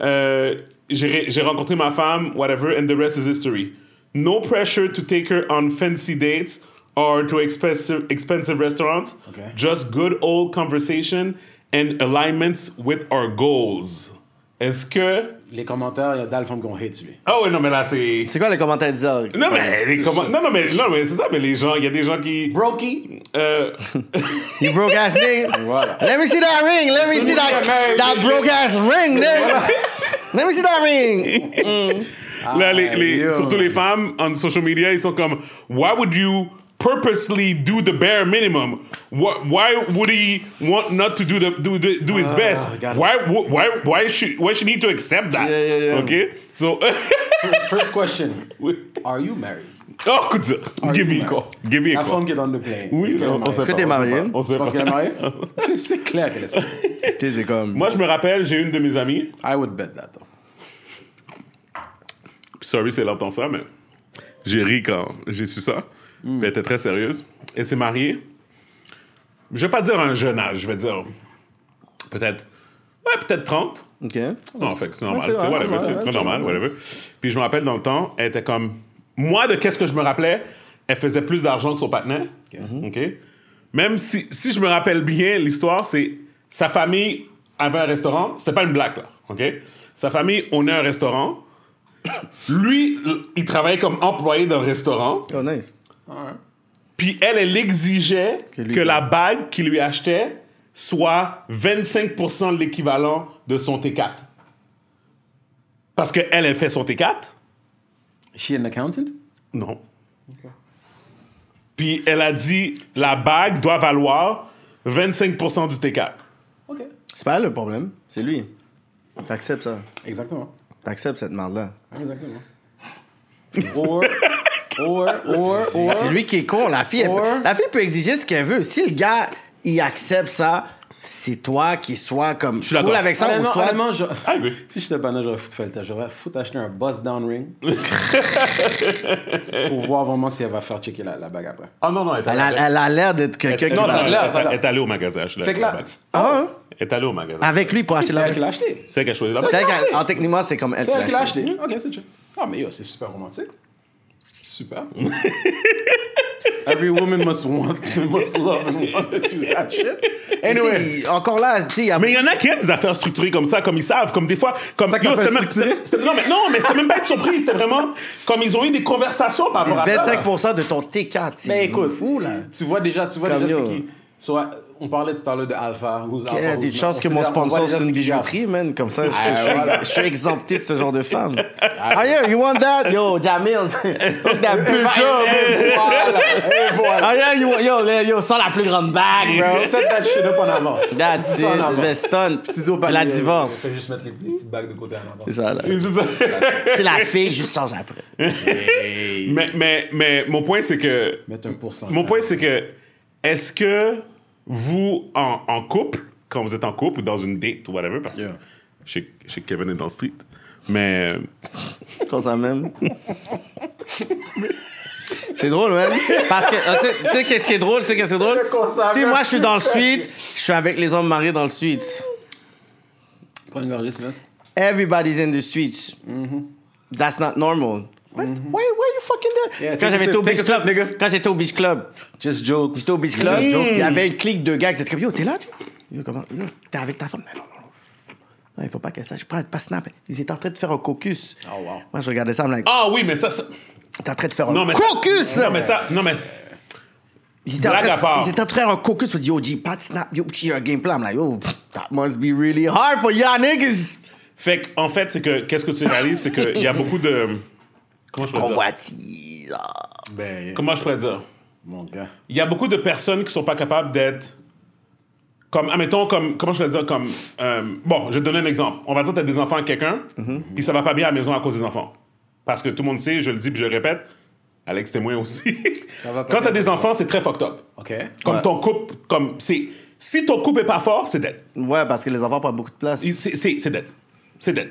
euh, j'ai j'ai rencontré ma femme, whatever, and the rest is history. No pressure to take her on fancy dates or to expensive, expensive restaurants. Okay. Just good old conversation and alignments with our goals. Est-ce que. Les commentaires, il y a qui ont hate lui. Ah ouais, non, mais là, c'est. C'est quoi les commentaires bizarres? Non, mais, les comment- non, non, mais, non, mais c'est ça, mais les gens, il y a des gens qui. Brokey. Euh, You broke ass nigga. Voilà. Let me see that ring. Let me see that, that broke ass ring, nigga. Let me see that ring. Mm. là, les, les- yo. surtout les femmes on social media, ils sont comme, why would you purposely do the bare minimum? Why, why would he want not to do the do the, do his best? got it. Why wh- why why should why should he to accept that? Yeah, yeah, yeah. Okay, so First question. Are you married? oh, écoute ça. Are Give me a call. Give me a La call. femme qui est on the plane. Oui, est on, on mariée? sait pas, t'es on sait pas, Tu penses qu'elle est pas. mariée? C'est- clair qu'elle est c'est comme. Moi, je me rappelle, j'ai une de mes amies. I would bet that. though. Sorry si elle entend ça, mais j'ai ri quand j'ai su ça. Puis Elle était très sérieuse. Elle s'est mariée. Je vais pas dire un jeune âge, je vais dire peut-être ouais, peut-être 30. Ok. Non, en fait, c'est normal. c'est whatever, c'est normal, whatever. Puis je me rappelle dans le temps, elle était comme moi de qu'est-ce que je me rappelais, elle faisait plus d'argent que son partenaire. OK. Même si, si je me rappelle bien l'histoire, c'est sa famille avait un restaurant, c'était pas une blague là, OK Sa famille on a un restaurant. Lui, il travaillait comme employé dans le restaurant. Oh, nice. Puis elle, elle exigeait que, la bague qu'il lui achetait soit 25% de l'équivalent de son T4. Parce qu'elle, elle fait son T4. Is she an accountant? Non. Puis elle a dit, la bague doit valoir 25% du T4. OK. C'est pas elle le problème, c'est lui. T'acceptes ça. Exactement. T'acceptes cette merde-là. Exactement. Or, or, or, or. C'est lui qui est con. La fille, elle peut- Or- la fille peut exiger ce qu'elle veut. Si le gars, il accepte ça, c'est toi qui sois comme suis d'accord. cool avec ça ou Honnêtement, soit. honnêtement, je- Ah, oui. si j'étais j'aurais foutu faire. J'aurais foutu acheter un buzz down ring pour voir vraiment si elle va faire checker la, la bague après. Ah non, non, elle est Elle a, elle a l'air d'être quelqu'un qui. Non, ça elle- a l'air, elle- ça a l'air. elle est allée au magasin. Fait que là- bague. Ah, hein? Elle est allée au magasin. Avec lui pour acheter C'est la elle qui l'a acheté. C'est elle qui a choisi la bague. En techniquement, c'est comme elle C'est elle qui l'a acheté. acheté. Ok, c'est chill. Ah, mais yo, c'est super romantique. Super. Every woman must want, must love and want to do that shit. Anyway. Encore là, tu sais, Mais il y en a qui aiment des affaires structurées comme ça, comme ils savent, comme des fois, comme ça que Yo, t'appelles c'était même- structuré? c'était- non mais non, mais c'était même pas être surpris, c'était vraiment comme ils ont eu des conversations par rapport à ça. 25% de ton T4. c'est Mais écoute, fou, là. tu vois déjà, tu vois Comme déjà yo. c'est qui. Soit, on parlait tout à l'heure de Alpha. Who's Il y Alpha, a des chances que On mon sponsor, c'est une bijouterie, man. Comme ça, je, Ah, je suis- voilà. je suis exempté de ce genre de femme. Ah, yeah, you want that? Yo, Jamil. Hook that voilà. Et voilà. Ah, yeah, you, yo, yo, yo, sors la plus grande bague, bro. Set that shit up en avance. That's it. Je dis au Puis la divorce. Fais juste mettre les, les petites bagues de côté en avance. C'est ça, là. C'est ça. C'est la fille, juste change après. mais, mais, mais mon point, c'est que. Mettre un pourcentage. Mon point, c'est que. Est-ce que vous, en, en couple, quand vous êtes en couple ou dans une date ou whatever, parce que Yeah. je sais je sais que Kevin est dans le street, mais. Quand ça même. C'est drôle, man. Parce que, ah, tu sais- qu'est-ce qui est drôle? Tu sais, qu'est-ce qui est drôle? Si moi, je suis dans le suite, je suis avec les hommes mariés dans le suite. Prends une gorgée, Sylvestre. Everybody's in the streets. That's not normal. What? Why, why are you fucking there? Yeah, quand j'avais été au Beach Club, nigga. quand j'étais au Beach Club, Just jokes. j'étais au Beach Club, il y avait une clique de gars qui étaient comme Yo, t'es là? tu- Yo, comment? Yo, t'es avec ta femme? Non, non, non. Non, il faut pas qu'elle sache. Prends pas snap. Ils étaient en train de faire un caucus. Oh, wow. Moi, je regardais ça, I'm like, Ah oui, mais ça. ça- t'es en train de faire un non, mais ça- caucus, là! Non, mais ça. Non, mais. Ils étaient, en train de, part. ils étaient en train de faire un caucus. Je dis, yo, G, pas de snap. Yo, j'ai un game plan. I'm like, yo, that must be really hard for y'all niggas. Fait en fait, c'est que. Qu'est-ce que tu réalises? C'est qu'il y a beaucoup de. Comment je pourrais dire? Convoitise. ah. Ben, Comment je pourrais dire? mon gars. Il y a beaucoup de personnes qui sont pas capables d'être. Comme, admettons, comme, comment je vais dire, comme, euh, bon, je vais te donner un exemple. On va dire que tu as des enfants avec quelqu'un, puis ça va pas bien à la maison à cause des enfants. Parce que tout le monde sait, je le dis puis je le répète, Alex témoin aussi. Ça va pas Quand tu as bien. des enfants, c'est très fucked up. OK. Comme Ouais. ton couple, comme, c'est, si ton couple est pas fort, c'est dead. Ouais, parce que les enfants prennent beaucoup de place. Il- C'est, c'est, c'est dead. C'est dead.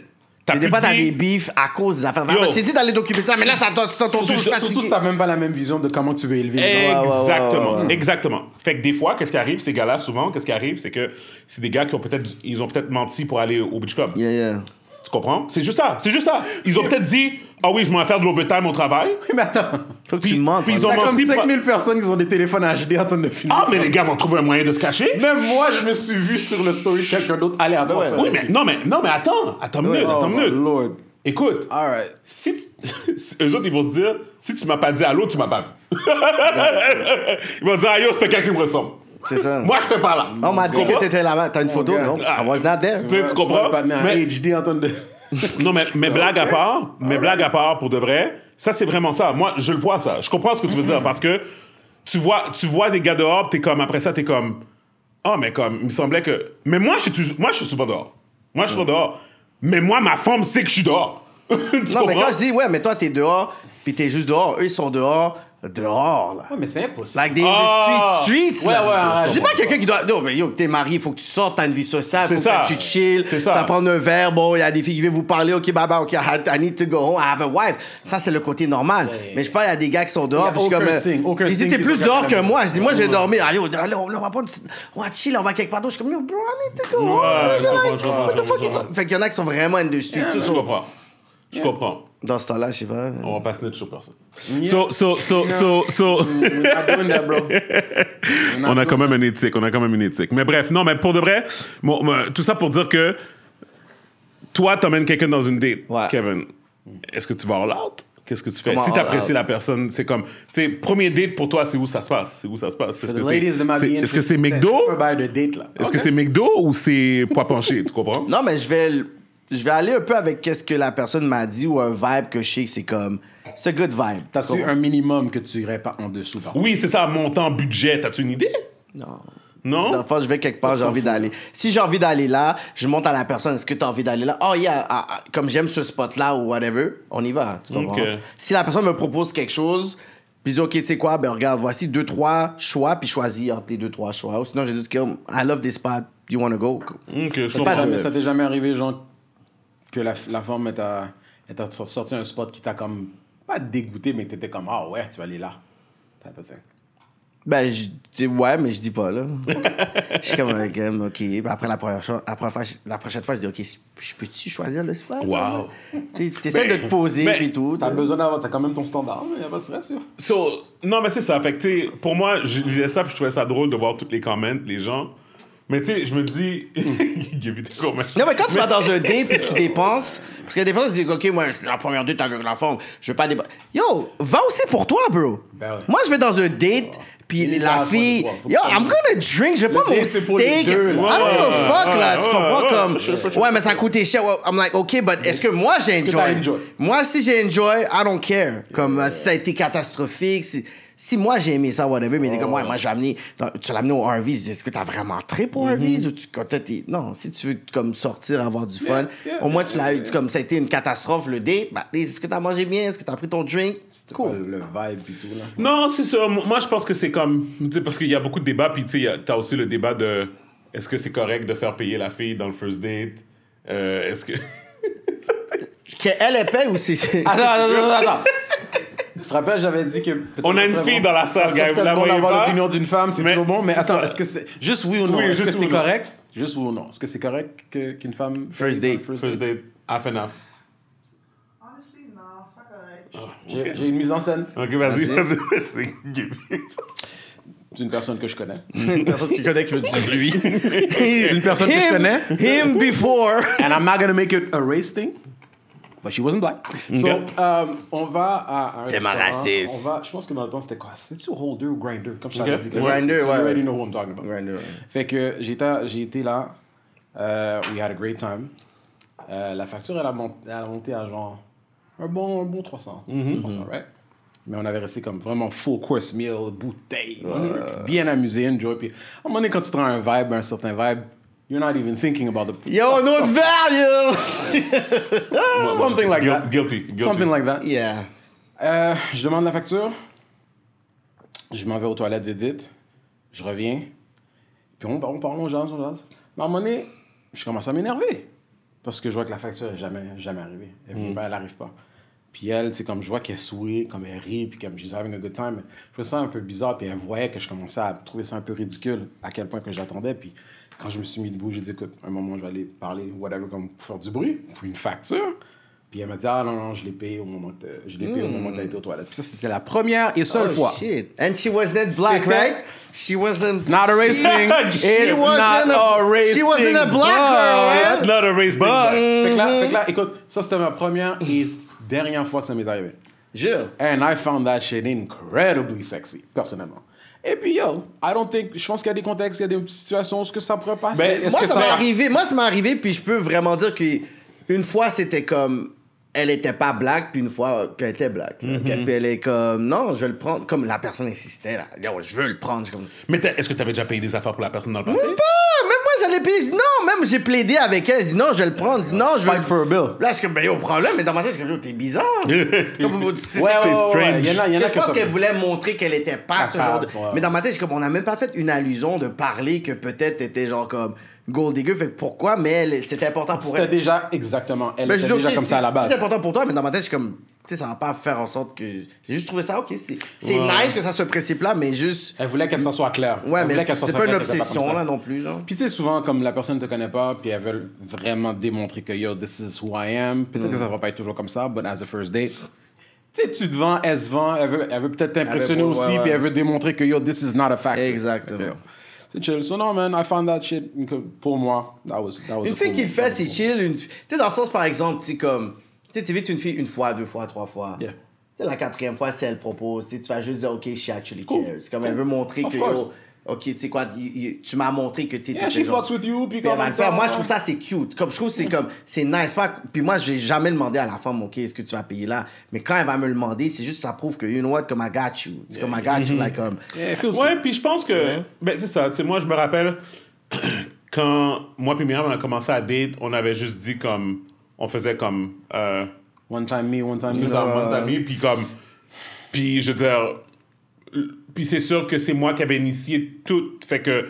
Et des fois, t'as des beefs à cause des affaires. Yo. J'ai dit d'aller t'occuper de ça, mais là, ça ton ton ton Surtout, surtout si t'as même pas la même vision de comment tu veux élever les gens. ouais, ouais, Exactement, ouais, ouais. exactement. Fait que des fois, qu'est-ce qui arrive, ces gars-là, souvent, qu'est-ce qui arrive, c'est que c'est des gars qui ont peut-être, ils ont peut-être menti pour aller au beach club. Yeah, yeah. Tu comprends? C'est juste ça, c'est juste ça. Ils ont peut-être dit, ah oui, je m'en vais faire de l'overtime au travail. Mais attends, Faut que Puis- tu mentes. puis ils ont comme menti pour- 5000 personnes qui ont des téléphones HD en train de filmer. Ah, mais les gars vont trouver un moyen de se cacher. Même moi, je me suis vu sur le story de quelqu'un d'autre aller à ouais. ça. Oui, mais non, mais, non, mais attends, attends une minute, Oh attends une minute. lord. Écoute, All right. si, eux autres, ils vont se dire, si tu m'as pas dit allô, tu m'as pas vu. ils vont dire, ah yo, c'était quelqu'un qui me ressemble. C'est ça. Moi, je te parle là. On m'a Tu dit que comprends? t'étais là-bas. T'as une photo, non? Ah. I was not there. Tu comprends? Pas Mais- HD en train de. Non, mais, mais blague à part, mais blague à part, pour de vrai, ça, c'est vraiment ça. Moi, je le vois, ça. Je comprends ce que tu veux dire, parce que tu vois, tu vois des gars dehors, t'es comme, après ça, t'es comme, ah, mais comme, il me semblait que... Mais moi, je suis, toujours- moi, je suis souvent dehors. Moi, je suis souvent dehors. Mais moi, ma femme sait que je suis dehors. Tu Non, mais quand je dis, ouais, mais toi, t'es dehors, puis t'es juste dehors. Eux, ils sont dehors, dehors, là. Ouais, mais c'est impossible. Like des Ah. des streets, streets. Ouais, là. ouais, ouais, Je dis pas quelqu'un qui doit. Non, mais yo, t'es marié, faut que tu sortes, t'as une vie sociale, C'est faut ça. que tu chill. C'est ça. T'as prendre un verre, bon, il y a des filles qui viennent vous parler, ok, baba, ok, I, need to go home, I have a wife. Ça, c'est le côté normal. Mais je parle, il y a des gars qui sont dehors, puis comme. signe, aucun Puis plus dehors que moi. Je dis, moi, je vais dormir. Allez, on, va pas. On va chill, on va quelque part d'autre. Je suis comme, yo, bro, I need to go home. What the fuck Fait qu'il y en a qui sont vraiment in the street. Je comprends. Je comprends. Dans ce temps-là, je sais pas. On va pas snitch sur personne. So, so, so, so, so... We're not doing that, bro. on a quand même une éthique, on a quand même une éthique. Mais bref, non, mais pour de vrai, bon, moi, tout ça pour dire que toi, t'emmènes quelqu'un dans une date, Ouais. Kevin. Est-ce que tu vas all out? Qu'est-ce que tu fais? Comment si t'apprécies la personne, c'est comme, tu sais, premier date pour toi, c'est où ça se passe? C'est où ça se passe? Est-ce que c'est, est-ce McDo? Est-ce que c'est McDo ou c'est poids penché? Tu comprends? Non, mais je vais, je vais aller un peu avec qu'est-ce que la personne m'a dit ou un vibe que je sais que c'est comme. C'est good vibe. Tu T'as-tu un minimum que tu irais pas en dessous, par? Oui, c'est ça, montant, budget. T'as-tu une idée? Non. Non? Dans le fond, je vais quelque part, j'ai envie d'aller. Si j'ai envie d'aller là, je monte à la personne, est-ce que tu as envie d'aller là? Oh, yeah, ah, ah, comme j'aime ce spot-là ou whatever, on y va. Tu comprends? Ok. Si la personne me propose quelque chose, puis je dis, OK, tu sais quoi, ben regarde, voici deux, trois choix, puis choisis entre les deux, trois choix. Ou sinon, j'ai dit, OK, I love this spot, you wanna go? Ok, je pas comprends. de- ça t'est jamais arrivé, genre, que la, la femme est à, est à sorti un spot qui t'a comme, pas dégoûté, mais t'étais comme, ah ouais, tu vas aller là. Type of thing. Ben, je dis ouais, mais je dis pas, là. je suis comme, OK, OK. Puis après, la première, fois, la, première fois, je- la prochaine fois, je dis, OK, je peux-tu choisir le spot? Wow. Tu essaies Ben, de te poser, ben, puis tout. tu T'as besoin d'avoir, t'as quand même ton standard, mais y a pas de stress. So, non, mais c'est ça. Fait que, tu sais, pour moi, je lisais ça, puis je trouvais ça drôle de voir tous les comments, les gens. Mais, tu sais, je me dis. Give it a comment. Non, mais quand tu vas dans un date et tu dépenses, parce qu'il y a des fois, tu dis, OK, moi, je suis la première date avec la femme, je veux pas dépenser. Yo, va aussi pour toi, bro. Ben ouais. Moi, je vais dans un date, puis la fille, yo, I'm gonna drink, je veux pas mon steak. deux. I don't give a Ouais, fuck, là, ouais, tu comprends ouais, comme, sure, sure. ouais, mais ça coûtait cher. Ouais, I'm like, OK, but est-ce que moi, j'ai que enjoy? enjoy? Moi, si j'ai enjoy, I don't care. Comme, si ça a été catastrophique, si, si moi j'ai aimé ça, whatever, mais il est comme, ouais, moi j'ai amené, tu l'as amené au RVs, est-ce que t'as vraiment très pour RVs ou tu, quand non, si tu veux comme sortir, avoir du fun, yeah, au moins tu l'as eu, comme ça a été une catastrophe le date, bah, est-ce que t'as mangé bien, est-ce que t'as pris ton drink? Cool. Le vibe et tout, là. Non, c'est ça. Moi, je pense que c'est comme. Tu sais, parce qu'il y a beaucoup de débats, puis tu sais, t'as aussi le débat de est-ce que c'est correct de faire payer la fille dans le first date? Euh, Est-ce que. Qu'elle elle paye ou c'est. Attends, attends, attends, attends. Tu te rappelles, j'avais dit que. On a une fille bon- dans la salle, gars, vous la bon voyez d'avoir pas? l'opinion d'une femme, c'est Mais toujours bon, mais c'est attends, est-ce que c'est. Juste oui ou non? Oui, Est-ce que c'est non. correct? Juste oui ou non Est-ce que c'est correct que- qu'une femme. First date. First date, half and half. Honestly, J'ai j'ai une mise en scène. Ok, vas-y, Vas-y. vas-y. vas-y. C'est une personne que je connais. Une personne qui connaît que je veux dire lui. C'est une personne que je Him- connais. Him before. And I'm not gonna make it a race thing? But she wasn't black. So, euh, on va à un T'es ma raciste. On va, je pense que dans le temps, c'était quoi? C'était-tu Holder ou Grinder? Comme je t'avais dit. Grinder, So you ouais. already know who I'm talking about. Grinder, ouais. Fait que j'étais, j'ai été là. euh, we had a great time. Euh, la facture, elle a, monté, elle a monté à genre un bon, un bon 300. 300, right? Mais on avait resté comme vraiment full course meal, bouteille. Bien amusé, enjoy. Puis à un moment donné, quand tu te rends un vibe, un certain vibe, you're not even thinking about the Yo, no value! Something like Guil- that. Guilty. guilty. Something like that. yeah. Euh, je demande la facture. Je m'en vais aux toilettes vite, vite. Je reviens. Puis on, on parle, on jase, on jase. Mais à un moment donné, je commence à m'énerver. Parce que je vois que la facture n'est jamais, jamais arrivée. Elle vient pas, elle arrive pas. Puis elle, c'est comme je vois qu'elle sourit, comme elle rit, puis comme she's having a good time. Je trouvais ça un peu bizarre, puis elle voyait que je commençais à trouver ça un peu ridicule, à quel point que j'attendais. Puis quand je me suis mis debout, j'ai dit, écoute, un moment, je vais aller parler, whatever, comme pour faire du bruit, pour une facture. Puis elle m'a dit, ah non, non, je l'ai payé au moment t'as- je l'ai payé au moment été aux toilettes. Puis ça, c'était la première et seule oh, fois. shit. And she wasn't black, right? She wasn't. It's not a race thing. She It's wasn't not a race She wasn't a black but- girl, It's right? not a race thing. Fait que là, fait que là, écoute, ça c'était ma première et dernière fois que ça m'est arrivé. Jure. And I found that shit incredibly sexy, personnellement. Et puis, yo, I don't think, je pense qu'il y a des contextes, il y a des situations où ce que ça pourrait passer. Ben, Moi, que ça ça m'est arrivé. Moi, ça m'est arrivé, puis je peux vraiment dire que une fois, c'était comme. Elle était pas black, puis une fois qu'elle était black. Mm-hmm. Puis elle est comme, non, je vais le prendre. Comme la personne insistait, là. Yo, je veux le prendre. Comme, Mais est-ce que t'avais déjà payé des affaires pour la personne dans le passé? Ah, Je dis, Non, même j'ai plaidé avec elle. Je dis, non, je vais le prendre. Je dis, non, je vais. Fight for a bill. Là, je suis comme, ben, yo, problème. Mais dans ma tête, je suis comme, t'es bizarre. Comme, Ouais, ouais, ouais, strange. ouais. Il y en a, il y en a je que pense qu'elle voulait montrer qu'elle était pas ce genre Capable, de. Mais dans ma tête, je suis comme, on n'a même pas fait une allusion de parler que peut-être t'étais genre comme gold digger. Fait pourquoi? Mais elle, c'était important pour C'était elle. déjà exactement. Elle je était déjà comme ça à la c'est- base. C'est important pour toi, mais dans ma tête, je suis comme, tu sais, ça va pas faire en sorte que. J'ai juste trouvé ça, ok, c'est c'est nice que ça se principe là, mais juste. Elle voulait que ça soit clair. Ouais, mais c'est pas une c'était obsession là non plus, genre. Puis sais, souvent, comme la personne ne te connaît pas, puis elle veut vraiment démontrer que yo, this is who I am. Peut-être Mm. que ça va pas être toujours comme ça, but as a first date. Tu sais, tu te vends, elle se vend, elle veut, peut-être t'impressionner aussi, puis elle veut démontrer que yo, this is not a factor. Exactement. C'est chill. So no, man, I found that shit, pour moi, that was, that was Une a fille cool- qui le fait, c'est chill. Une... Tu sais, dans le sens, par exemple, tu comme. Tu sais, une fille une fois, deux fois, trois fois. Yeah. Tu sais, la quatrième fois, si elle propose, tu vas juste dire, OK, she actually Cool. cares. Comme Cool. elle veut montrer Of que, OK, tu sais quoi, y- y- tu m'as montré que tu Yeah, she fucks with you, puis Puis elle comme va le faire. Moi, je trouve ça, c'est cute. Comme, je trouve que c'est comme, c'est nice. Pas... Puis moi, je vais jamais demandé à la femme, OK, est-ce que tu vas payer là? Mais quand elle va me le demander, c'est juste, ça prouve que, you know what, comme I got you. C'est comme I got you, like, um, Yeah, Ouais, puis je pense que. Ben, c'est ça. Tu sais, moi, je me rappelle quand moi et Myriam, on a commencé à date, on avait juste dit comme. On faisait comme. euh, One time me, one time c'est me. ça, mon ami, puis comme. Puis je veux dire. Puis c'est sûr que c'est moi qui avais initié tout. Fait que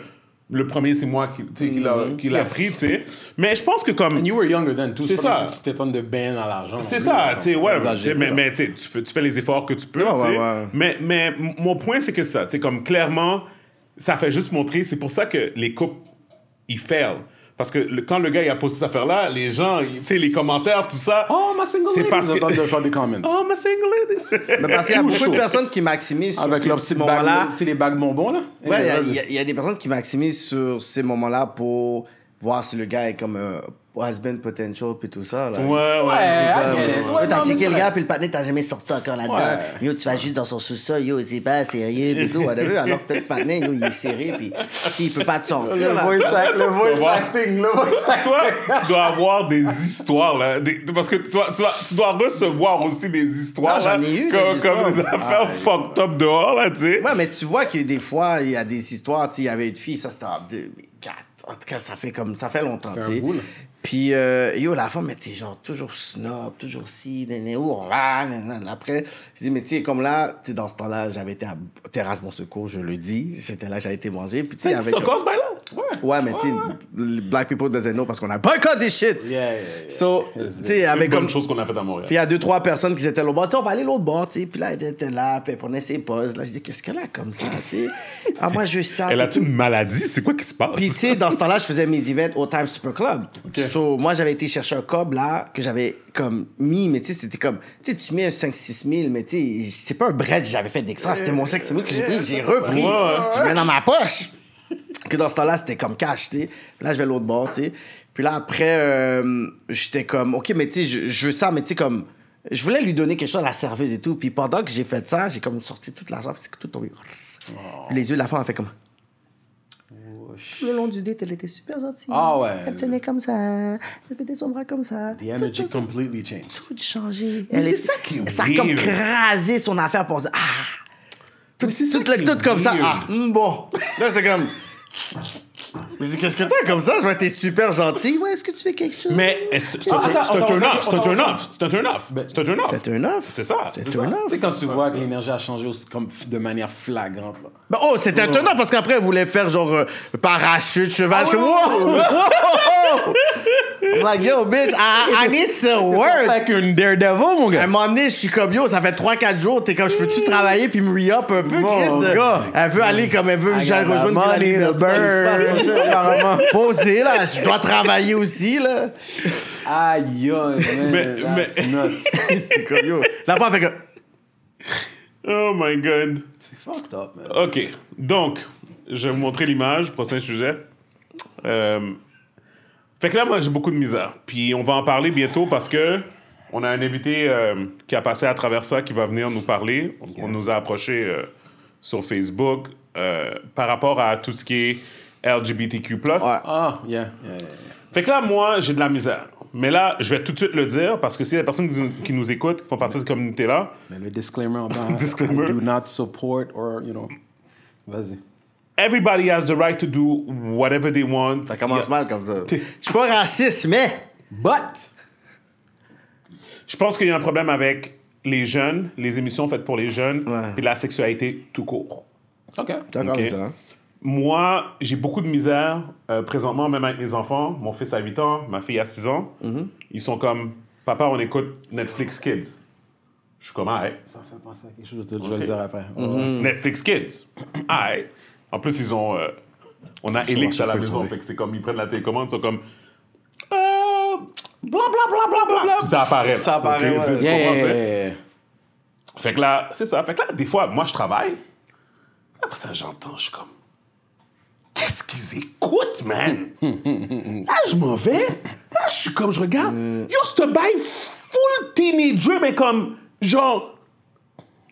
le premier, c'est moi qui, tu sais, qui l'a qui l'a Yeah. pris, tu sais. Mais je pense que comme. And you were younger then, too. C'est ça. si Tu t'étonnes de ben dans l'argent. C'est ça, tu sais, ouais, exagéré, mais, tu fais, tu fais les efforts que tu peux, Ouais, tu sais. ouais, ouais. Mais, mon point, c'est que ça, tu sais, comme clairement, ça fait juste montrer, c'est pour ça que les couples, ils fail. Parce que le- quand le gars il a posté cette affaire-là, les gens, tu sais, les commentaires, tout ça. Oh, ma single C'est lady, parce que- pas de faire des comments. Oh, ma single lady. Mais parce qu'il y a beaucoup chaud. de personnes qui maximisent sur Avec ces leur bague, moments-là. tu sais, les bagues bonbons, là. Ouais, il y y, a- il y a des personnes qui maximisent sur ces moments-là pour voir si le gars est comme un has-been potential puis tout ça. Là. Ouais, ouais. T'as checké le gars puis le patin t'as jamais sorti encore là-dedans. Ouais. Yo, tu vas juste dans son sous-sol, yo, c'est pas sérieux et tout, whatever. Alors que peut-être le patin, yo, il est serré puis il peut pas te sortir. Le là. voice act- le voice acting, le voice acting. Toi, tu dois avoir des histoires, là. des- parce que tu dois, tu, dois, tu dois recevoir aussi des histoires. Ah, j'en ai eu, des Comme, comme des affaires Ah, fucked up dehors, là, tu sais. Ouais, mais tu vois que des fois, il y a des histoires, tu sais, il y avait une fille, ça c'était en 2004. En tout cas, ça fait comme, ça fait longtemps, fait un tu sais. bout, là. Puis, euh, yo, la femme était genre toujours snob, toujours nanana. Après, je dis, mais tu sais, comme là, tu sais, dans ce temps-là, j'avais été à Terrasse Bon Secours, je le dis. C'était là j'avais été manger. Puis, tu sais, avec. encore ce bail-là? Ouais, mais tu sais, Black people doesn't know parce qu'on a boycott des shit. Yeah, yeah, yeah. So, tu sais, avec comme. chose qu'on a fait à Montréal. Puis il y a deux, trois personnes qui étaient là, bord, tu sais, on va aller l'autre bord, tu sais. Puis là, elle était là, puis elle prenait ses pauses. Là, je dis, qu'est-ce qu'elle a comme ça, tu sais? Ah, moi, je ça. Elle a-tu une maladie? C'est quoi qui se passe? Puis, tu sais, dans ce temps-là, je faisais mes events au Time Super Club. So, So, moi, j'avais été chercher un cob là que j'avais comme mis, mais tu sais, c'était comme. Tu sais, tu mets 5-6 000, mais tu sais, c'est pas un bread que j'avais fait d'extra, c'était mon 5 000 que j'ai pris, j'ai repris. Je mets dans ma poche. Que dans ce temps-là, c'était comme cash, tu sais. Là, je vais l'autre bord, tu sais. Puis là, après, euh, j'étais comme, OK, mais tu sais, je, je veux ça, mais tu sais, comme. Je voulais lui donner quelque chose à la serveuse et tout. Puis pendant que j'ai fait ça, j'ai comme sorti tout l'argent, puis c'est tout tombé. Les yeux de la femme ont fait comme. Tout le long du date, elle était super gentille. Ah ouais. Elle tenait comme ça. Elle mettait son bras comme ça. The energy completely changed. Tout changé. Mais c'est ça qui est Ça a comme crasé son affaire pour dire Ah! Tout, tout, tout comme ça. Ah, hum, bon. Là, c'est comme. Dis, qu'est-ce que t'as comme ça? Je vais être super gentil. Ouais, est-ce que tu fais quelque chose? Mais c'est un attends, c'est un attends, turn attends, off, c'est un attends, turn attends. off, c'est un turn off, c'est un turn off. C'est un off. C'est ça. C'est c'est un ça. off. Tu sais, quand tu vois que l'énergie a changé de manière flagrante. Ben, oh, c'était un turn off parce qu'après, elle voulait faire genre euh, parachute, cheval. Je suis comme, Ah, wow! wow! I'm like, yo, bitch, I, I need some work. Like une daredevil, mon À un gars. moment donné, je suis comme yo, ça fait 3-4 jours, t'es comme je peux-tu travailler puis me re-up un peu, Chris? gars. Elle veut aller comme elle veut, j'ai rejoindre Apparemment. Posé là, je dois travailler aussi là. Aïe, aïe, man. Mais- mais- nuts. C'est comme yo. La femme fait que. Oh my god. C'est fucked up, man. OK. Donc, je vais vous montrer l'image, prochain sujet. Euh, fait que là, moi, j'ai beaucoup de misère. Puis on va en parler bientôt parce que on a un invité euh, qui a passé à travers ça qui va venir nous parler. On, on nous a approché euh, sur Facebook euh, par rapport à tout ce qui est LGBTQ+. Ah, yeah, yeah, yeah. Fait que là, moi, j'ai de la misère. Mais là, je vais tout de suite le dire parce que si les personnes qui nous, qui nous écoutent, qui font partie de cette communauté-là, Mais le disclaimer en bas. Disclaimer. I do not support or, you know. Vas-y. everybody has the right to do whatever they want. Ça commence mal comme ça. Je suis pas raciste, mais. But. Je pense qu'il y a un problème avec les jeunes, les émissions faites pour les jeunes, Ouais. et la sexualité tout court. OK. D'accord Ok. Moi, j'ai beaucoup de misère euh, présentement, même avec mes enfants. Mon fils a 8 ans, ma fille a 6 ans. Mm-hmm. Ils sont comme, papa, on écoute Netflix Kids. Je suis comme, ah, Ça me fait penser à quelque chose, je vais le dire après. Mm-hmm. Netflix Kids. Ah, En plus, ils ont. euh, on a Elix à la maison, fait que c'est comme, ils prennent la télécommande, ils sont comme. Euh, bla bla bla bla bla. Puis ça apparaît. Ça apparaît, Ok, tu- ouais. yeah, yeah. Fait que là, c'est ça. Fait que là, des fois, moi, je travaille. Après ça, j'entends, je suis comme. Qu'est-ce qu'ils écoutent, man? là, je m'en vais. Là, je suis comme, je regarde. Yo, c'est un bail full teenager, mais comme, genre,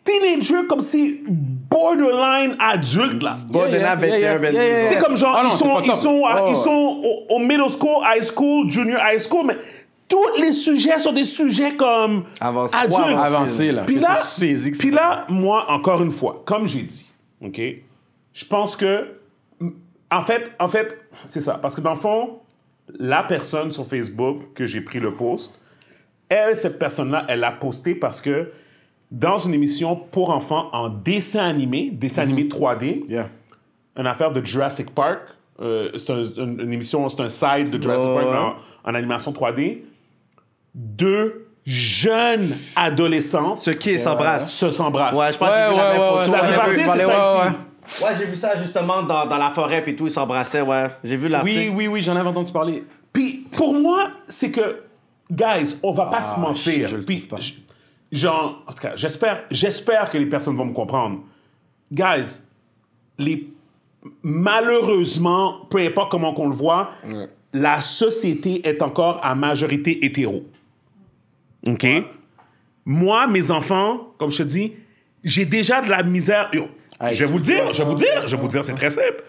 teenager comme si borderline adulte, là. Borderline yeah, 21, yeah, 22. yeah, yeah. C'est comme genre, Ah non, ils sont, ils up. sont, à- Oh, ils sont au, au middle school, high school, junior high school, mais tous les sujets sont des sujets comme Avance- adultes. avancés, Avancé, là. Puis là, puis là, moi, encore une fois, comme j'ai dit, OK, je pense que, en fait, en fait, c'est ça. Parce que dans le fond, la personne sur Facebook que j'ai pris le post, elle, cette personne-là, elle l'a posté parce que dans une émission pour enfants en dessin animé, dessin animé 3D, Yeah. une affaire de Jurassic Park. euh, c'est un- une, une émission, c'est un side de Jurassic Park en, en animation 3D. Deux jeunes adolescents Ce qui s'embrasse. se s'embrassent. Ouais, je pense que Ouais, la ouais, même ouais, photo. c'est ça ici. Ouais. J'ai vu ça justement dans, dans la forêt puis tout, ils s'embrassaient, ouais. J'ai vu l'article. Oui, oui, oui, j'en avais entendu parler. Puis pour moi, c'est que, guys, on va pas se mentir. je le Puis, pas. genre, en tout cas, j'espère, j'espère que les personnes vont me comprendre. Guys, les, malheureusement, peu importe comment qu'on le voit, la société est encore à majorité hétéro. OK? Moi, mes enfants, comme je te dis, j'ai déjà de la misère. Yo, Hey, je vais vous le dire, je vais vous dire, je vais vous dire, c'est très simple.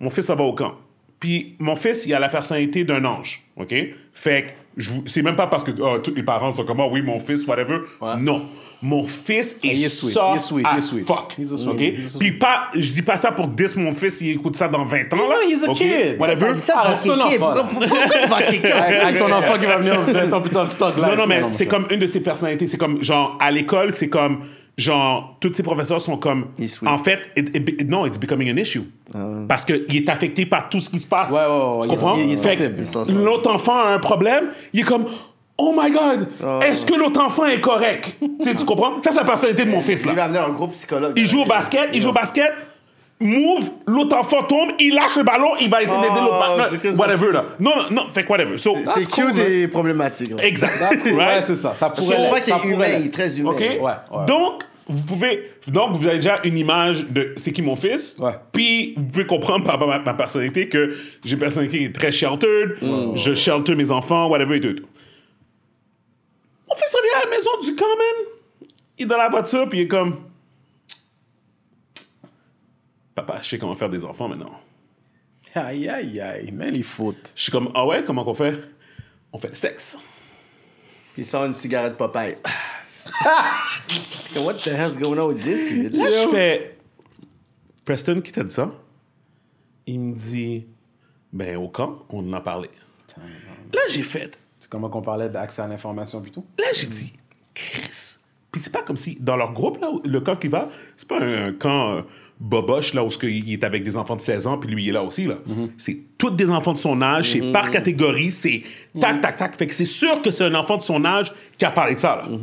Mon fils, ça va au camp. Puis mon fils, il a la personnalité d'un ange, OK? Fait que je c'est même pas parce que oh, tous les parents sont comme, Ah oui, mon fils, whatever. Non. Mon fils est il est sweet, soft il est sweet, as est fuck. OK? Puis pas, je dis pas ça pour dis mon fils, il écoute ça dans 20 ans. He's a- là, he's a OK? kid. Whatever. Ça Ah, pour kicker. enfant, Pourquoi tu vas kicker? Avec ton enfant qui va venir dans ton putain de talk live. Non, non, mais c'est comme une de ses personnalités. C'est comme, genre, à l'école, c'est comme, genre, tous ses professeurs sont comme, en fait, it- it- it- non, it's becoming an issue. Parce qu'il est affecté par tout ce qui se passe. Ouais, ouais, ouais, Tu comprends? L'autre enfant a un problème, il est comme, oh my God, est-ce que l'autre enfant est correct? tu comprends? Ça, c'est la personnalité de mon fils, là. Il va venir un gros psychologue. Il joue au basket, il joue au basket. Move, l'autre enfant tombe, il lâche le ballon, il va essayer d'aider Oh, l'autre c'est partenaire. quasiment- Whatever, là. Non, non, non, fait que whatever. So, C'est cute et problématique. là. Exact. Ouais, Right? c'est ça. Ça pourrait qu'il ça est humain, pourrait il est très humain. OK? Ouais, ouais. Donc, vous pouvez. Donc, vous avez déjà une image de c'est qui mon fils. Ouais. Puis, vous pouvez comprendre par ma, ma personnalité que j'ai une personnalité qui est très sheltered. Je shelter mes enfants, whatever et tout. et tout. Mon fils revient à la maison du camp, man. Il est dans la voiture, puis il est comme. Papa, je sais comment faire des enfants maintenant. Aïe, aïe, aïe. Man, il faut. Je suis comme, ah ouais, comment qu'on fait? On fait le sexe. Il sort une cigarette Popeye. What the hell's going on with this kid? Là, je fais. Preston, qui t'a dit ça? Il me dit, ben, au camp, on en a parlé. Là, j'ai fait. C'est comment qu'on parlait d'accès à l'information plutôt. Là, j'ai dit, Chris. Puis c'est pas comme si, dans leur groupe, là, le camp qui va, c'est pas un, un camp euh, boboche, là, où il est avec des enfants de 16 ans, puis lui, il est là aussi, là. C'est tous des enfants de son âge, c'est par catégorie, c'est tac, tac, tac. Fait que c'est sûr que c'est un enfant de son âge qui a parlé de ça, là.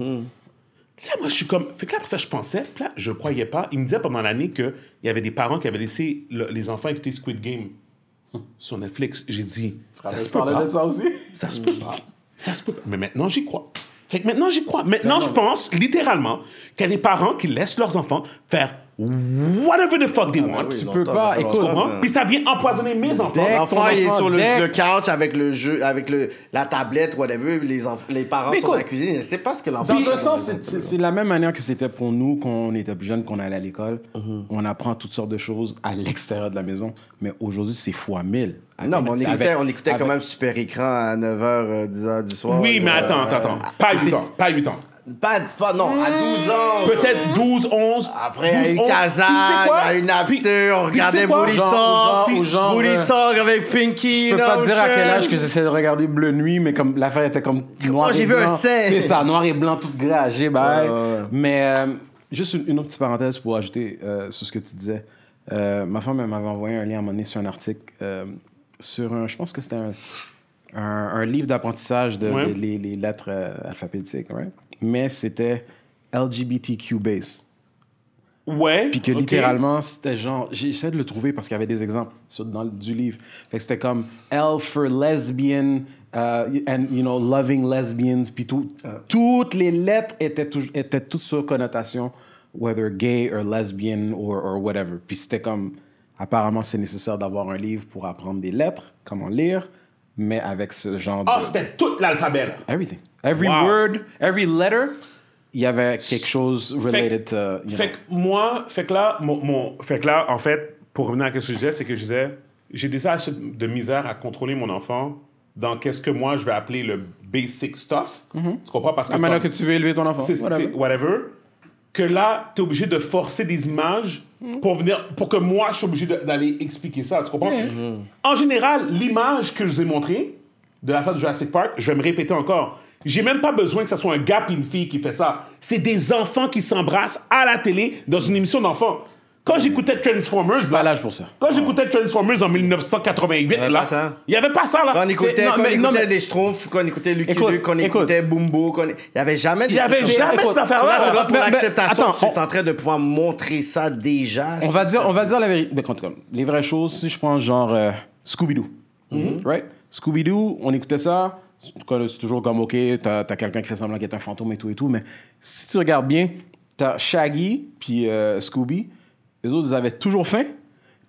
Là, moi, je suis comme. Fait que là, après ça, je pensais. Puis là, je croyais pas. Il me disait pendant l'année qu'il y avait des parents qui avaient laissé le- les enfants écouter Squid Game sur Netflix. J'ai dit, ça se peut pas. de ça aussi? Ça se peut pas. Ça se peut pas. Mais maintenant, j'y crois. Fait que maintenant, j'y crois. Maintenant, je pense littéralement qu'il y a des parents qui laissent leurs enfants faire whatever the fuck they want. oui, Tu longtemps, peux pas, écoute. Puis ça vient empoisonner mes enfants. L'enfant est sur le, le couch avec le jeu, avec le, la tablette, whatever. Les, les parents Mais sont dans la cuisine. Savent pas ce que l'enfant Dans fait un sens, c'est- c'est c'est la même manière que c'était pour nous quand on était plus jeunes, qu'on allait à l'école. On apprend toutes sortes de choses à l'extérieur de la maison. Mais aujourd'hui, c'est fois mille. Non, mais on Avec- écoutait, on écoutait quand même super écran à 9h, 10h du soir. Oui, mais Euh, attends, attends, attends. Pas à 8 ans. Pas à 8 ans. Pas, pas, non, à 12 ans. Peut-être 12, 11. Après, il y a 12, eu 11. Kazan, Puis tu sais il y a eu Napster, on regardait avec Pinky. Je peux pas dire à quel âge que j'essaie de regarder Bleu Nuit, mais comme l'affaire était comme noir j'ai et vu un blanc. sein. C'est ça, noir et blanc, tout gragé, bye. Mais euh, juste une, une autre petite parenthèse pour ajouter euh, sur ce que tu disais. Euh, ma femme m'avait envoyé un lien à un moment donné sur un article euh, sur un, je pense que c'était un, un, un livre d'apprentissage de, les, les lettres euh, alphabétiques, right? Mais c'était LGBTQ base. Ouais. Puis que littéralement, c'était genre. J'essaie de le trouver parce qu'il y avait des exemples sur, dans, le- du livre. Fait que c'était comme L for lesbian, uh, and, you know, loving lesbians. Puis tout, toutes les lettres étaient, étaient toutes sur connotation, whether gay or lesbian or, or whatever. Puis c'était comme. Apparemment, c'est nécessaire d'avoir un livre pour apprendre des lettres, comment lire, mais avec ce genre Ah, de. c'était tout l'alphabet, là. Everything. Every Wow. word, every letter, il y avait quelque chose related to. you Fait know. que moi, fait que là, mon, mon- fait que là, en fait, pour revenir à ce que je disais, c'est que je disais, j'ai des âges de misère à contrôler mon enfant dans qu'est-ce que moi je vais appeler le basic stuff. Tu comprends? Parce que Ah, maintenant que tu veux élever ton enfant. c'est- whatever. c'est- whatever, que là, tu es obligé de forcer des images pour venir, pour que moi, je suis obligé d'aller expliquer ça. Tu comprends? En général, l'image que je vous ai montrée de la fin de Jurassic Park, je vais me répéter encore. J'ai même pas besoin que ce soit un gars et une fille qui fait ça. C'est des enfants qui s'embrassent à la télé dans une émission d'enfants. Quand j'écoutais Transformers, là, l'âge pour ça. quand j'écoutais Transformers en 1988, avait là, pas ça. il y avait pas ça, Quand on là. écoutait, non, quand on mais- non, écoutait mais- des Schtroumpfs, quand on écoutait Lucky Écoute, Luke, quand on écoute. écoutait Bumbo, quand on- il n'y avait jamais de Il y avait jamais écoute, cette affaire-là. Là, c'est là pour l'acceptation. attends, tu es on- en train de pouvoir montrer ça déjà. On va dire, on va dire la vérité. Les vraies choses, si je prends genre euh, Scooby-Doo. Right? Scooby-Doo, on écoutait ça. C'est c'est toujours comme, OK, t'as as, quelqu'un qui fait semblant qu'il est un fantôme et tout et tout. Mais si tu regardes bien, t'as Shaggy puis euh, Scooby. Les autres, ils avaient toujours faim.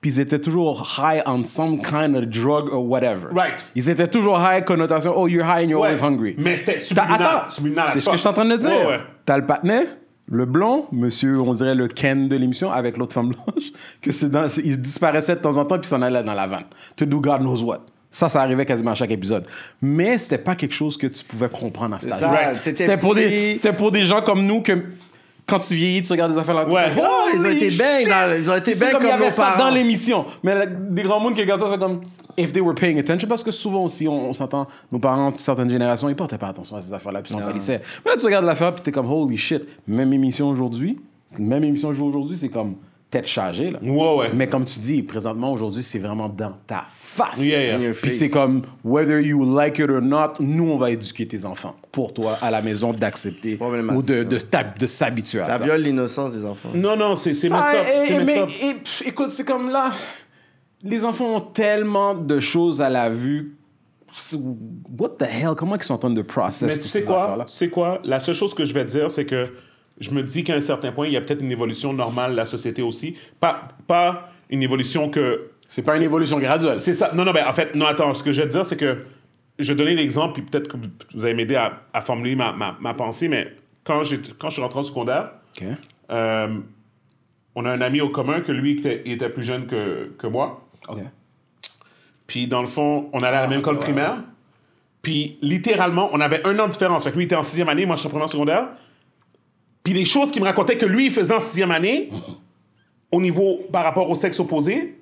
Puis ils étaient toujours high on some kind of drug or whatever. Right. Ils étaient toujours high connotation. Oh, you're high and you're Ouais. always hungry. Mais c'était subliminal. Attends, Subliminal c'est ce que je suis en train de dire. Ouais, ouais. T'as le patinet, le blond, monsieur, on dirait le Ken de l'émission, avec l'autre femme blanche, que c'est dans, il disparaissait de temps en temps puis s'en allait dans la vanne. To do God knows what. Ça, ça arrivait quasiment à chaque épisode. Mais c'était pas quelque chose que tu pouvais comprendre à cet t'étais C'était pour, des, c'était pour des gens comme nous que quand tu vieillis, tu regardes des affaires là. Ouais. Oh, ils ont été bien dans- ils ont été bien comme nos ça parents. dans l'émission. Mais des grands mondes qui regardent ça, c'est comme if they were paying attention. Parce que souvent aussi, on, on s'entend, nos parents, certaines générations, ils portaient pas attention à ces affaires-là, puis ils s'en. Mais là, tu regardes l'affaire, puis t'es comme holy shit. Même émission aujourd'hui, même émission aujourd'hui, c'est comme tête chargée. Là. Ouais, ouais. Mais comme tu dis, présentement, aujourd'hui, c'est vraiment dans ta face. Yeah, yeah. In your Puis c'est comme, whether you like it or not, nous, on va éduquer tes enfants pour toi à la maison d'accepter ou de, s'habituer à Ça ça. viole l'innocence des enfants. Non, non, c'est messed up. eh, C'est mais, messed up. eh, pff, écoute, c'est comme là. les enfants ont tellement de choses à la vue. What the hell? Comment ils sont en train de process Mais tu sais ces quoi? Tu sais quoi? La seule chose que je vais te dire, c'est que je me dis qu'à un certain point, il y a peut-être une évolution normale de la société aussi. Pas, pas une évolution que. C'est pas une évolution graduelle. C'est ça. Non, non, mais en fait, non, attends. Ce que je vais te dire, c'est que je vais donner l'exemple, puis peut-être que vous allez m'aider à, à formuler ma, ma, ma pensée, mais quand, quand je suis rentré en secondaire, euh, on a un ami au commun que lui était, il était plus jeune que, que moi. Puis dans le fond, on allait à la même école primaire. Puis littéralement, on avait un an de différence. Fait que lui était en sixième année, moi j'étais en première secondaire. Puis les choses qu'il me racontait que lui il faisait en sixième année, au niveau par rapport au sexe opposé,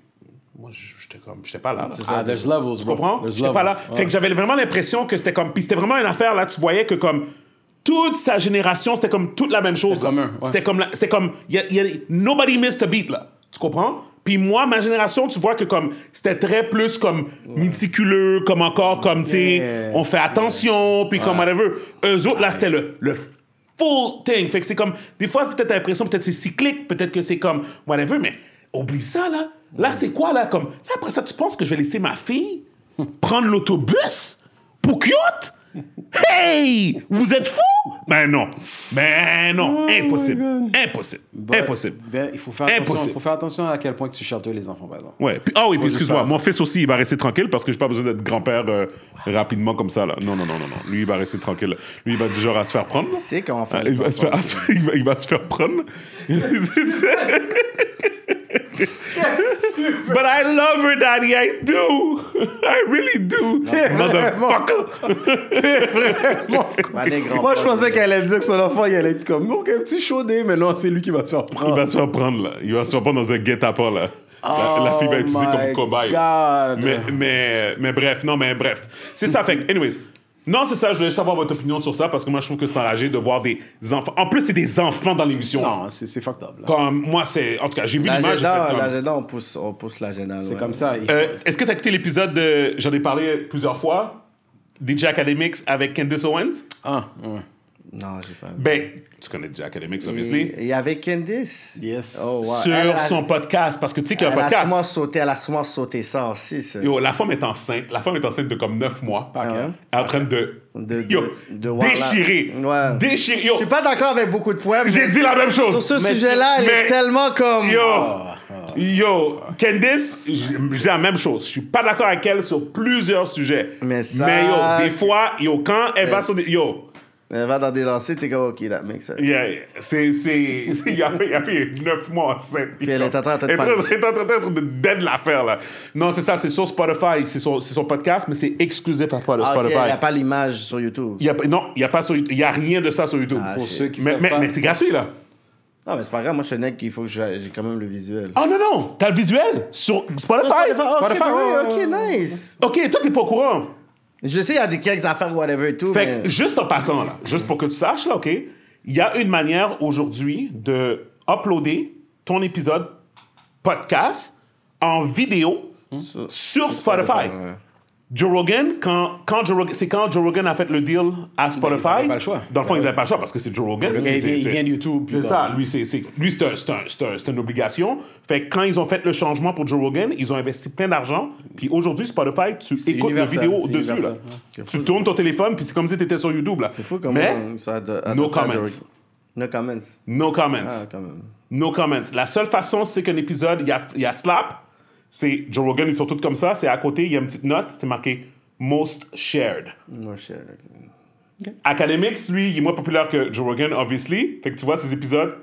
moi j'étais comme, j'étais pas là. là. Ah, there's levels, Tu comprends? There's J'étais pas là. levels. Fait que j'avais vraiment l'impression que c'était comme. Puis c'était vraiment une affaire, là, tu voyais que comme. Toute sa génération, c'était comme toute la même chose. C'était là. commun, ouais. C'était comme. la- C'était comme. y a- y a- nobody missed a beat, là. Tu comprends? Puis moi, ma génération, tu vois que comme. C'était très plus comme méticuleux, comme encore, comme, tu sais, on fait attention, puis comme whatever. Eux autres, là, c'était le. le full thing. Fait que c'est comme. Des fois, peut-être t'as l'impression, peut-être c'est cyclique, peut-être que c'est comme. Whatever, mais oublie ça, là. Là, c'est quoi, là? Comme. Après ça, tu penses que je vais laisser ma fille prendre l'autobus pour cute? Hey! Vous êtes fous? Ben non. Ben non. Impossible. Impossible. Impossible. Ben, il faut faire, attention, Impossible. faut faire attention à quel point que tu shelters les enfants, par exemple. Ouais. Puis, ah oui, puis excuse-moi, mon fils aussi, il va rester tranquille parce que j'ai pas besoin d'être grand-père euh, rapidement comme ça, là. Non, non, non, non, non. Lui, il va rester tranquille. Lui, il va du genre à se faire prendre. sais comment faire Ah, il, va se faire, il, va, il va se faire prendre. But I love her, daddy. I do. I really do. Motherfucker. Moi, je pensais qu'elle allait dire que son enfant, il allait être comme, OK, un petit chaudé, mais non, c'est lui qui va te faire Il prendre. va se faire prendre, là. Il va se faire prendre dans un guet-apens, là. La, la fille va être utilisée Oh comme cobaye. God. Mais, mais, mais bref, non, mais bref. C'est ça, fait que, anyways. Non, c'est ça, je voulais juste avoir votre opinion sur ça parce que moi, je trouve que c'est enragé de voir des enfants. En plus, c'est des enfants dans l'émission. Non, c'est c'est fucked up. là. Comme, moi, c'est. En tout cas, j'ai vu l'image. j'ai fait comme- l'agenda, on pousse, on pousse l'agenda. C'est ouais. comme ça. il Euh, faut- Est-ce que tu as écouté l'épisode de. J'en ai parlé plusieurs fois. DJ Academics avec Candice Owens? Ah, ouais. Non, j'ai pas. Ben, tu connais DJ Academics, obviously. Et, et avec Candice. Yes. Oh, ouais. Sur Elle son podcast, parce que tu sais qu'il y a un Elle a podcast. sûrement sauté, elle a sûrement sauté ça aussi. ça. Yo, la femme est enceinte. La femme est enceinte de comme 9 mois. Pas Ah? Elle est en train de. De- de- yo, de la- déchirer. Ouais. Déchirer. Yo, Je suis pas d'accord avec beaucoup de points. mais j'ai dit la même chose. Sur ce Mais- sujet-là, elle mais- est tellement comme. Yo, Ah, yo, Candice, j- je dis la même chose. Je suis pas d'accord avec elle sur plusieurs sujets. Mais ça- yo, des fois, yo, quand elle va sur des. Yo, Va dans des lancers, t'es comme, OK, that makes sense. yeah, c'est. c'est- c'est- Il y a il y a fait 9 mois enceinte. Puis elle est en train de Elle est parler. en train- elle est en train de dead l'affaire, là. Non, c'est ça, c'est sur Spotify. C'est son, c'est son podcast, mais c'est exclusif à Spotify. Ah, OK, il n'y a pas l'image sur YouTube. Il y a, non, il n'y a, pas sur YouTube- il y a rien de ça sur YouTube. Ah, Pour shit. ceux qui mais savent mais, pas. mais c'est gratuit, là. Non, mais c'est pas grave. Moi, je suis un mec qu'il faut que j'ai quand même le visuel. Ah non, non, t'as le visuel sur Spotify. OK, Spotify, ouais, OK, nice. Ok, toi, t'es pas au courant. Je sais, il y a des quelques affaires, whatever et tout. Fait mais... que, juste en passant, là, juste pour que tu saches, là, OK, il y a une manière aujourd'hui de uploader ton épisode podcast en vidéo sur Spotify. Ouais. Joe Rogan, quand, quand Joe Rogan, c'est quand Joe Rogan a fait le deal à Spotify. avaient pas le choix. Dans le fond, ils n'avaient pas le choix parce que c'est Joe Rogan. Le gars, C'est- il vient- il vient de YouTube, C'est ça. Lui, c'est, c'est- lui, c'est, un- c'est un- c'est un- c'est une obligation. Fait que quand ils ont fait le changement pour Joe Rogan, ils ont investi plein d'argent. Puis aujourd'hui, Spotify, tu écoutes vidéos c'est dessus. Là. Tu tournes ton téléphone, puis c'est comme si tu étais sur YouTube. Là. C'est fou comment Mais, ça a no comments. No comments. no comments. Ah, quand même. No comments. La seule façon, c'est qu'un épisode, il y a, il y a Slap, c'est Joe Rogan, ils sont tous comme ça, c'est à côté, il y a une petite note, c'est marqué Most Shared. Academics, lui, il est moins populaire que Joe Rogan, obviously. Fait que tu vois ces épisodes.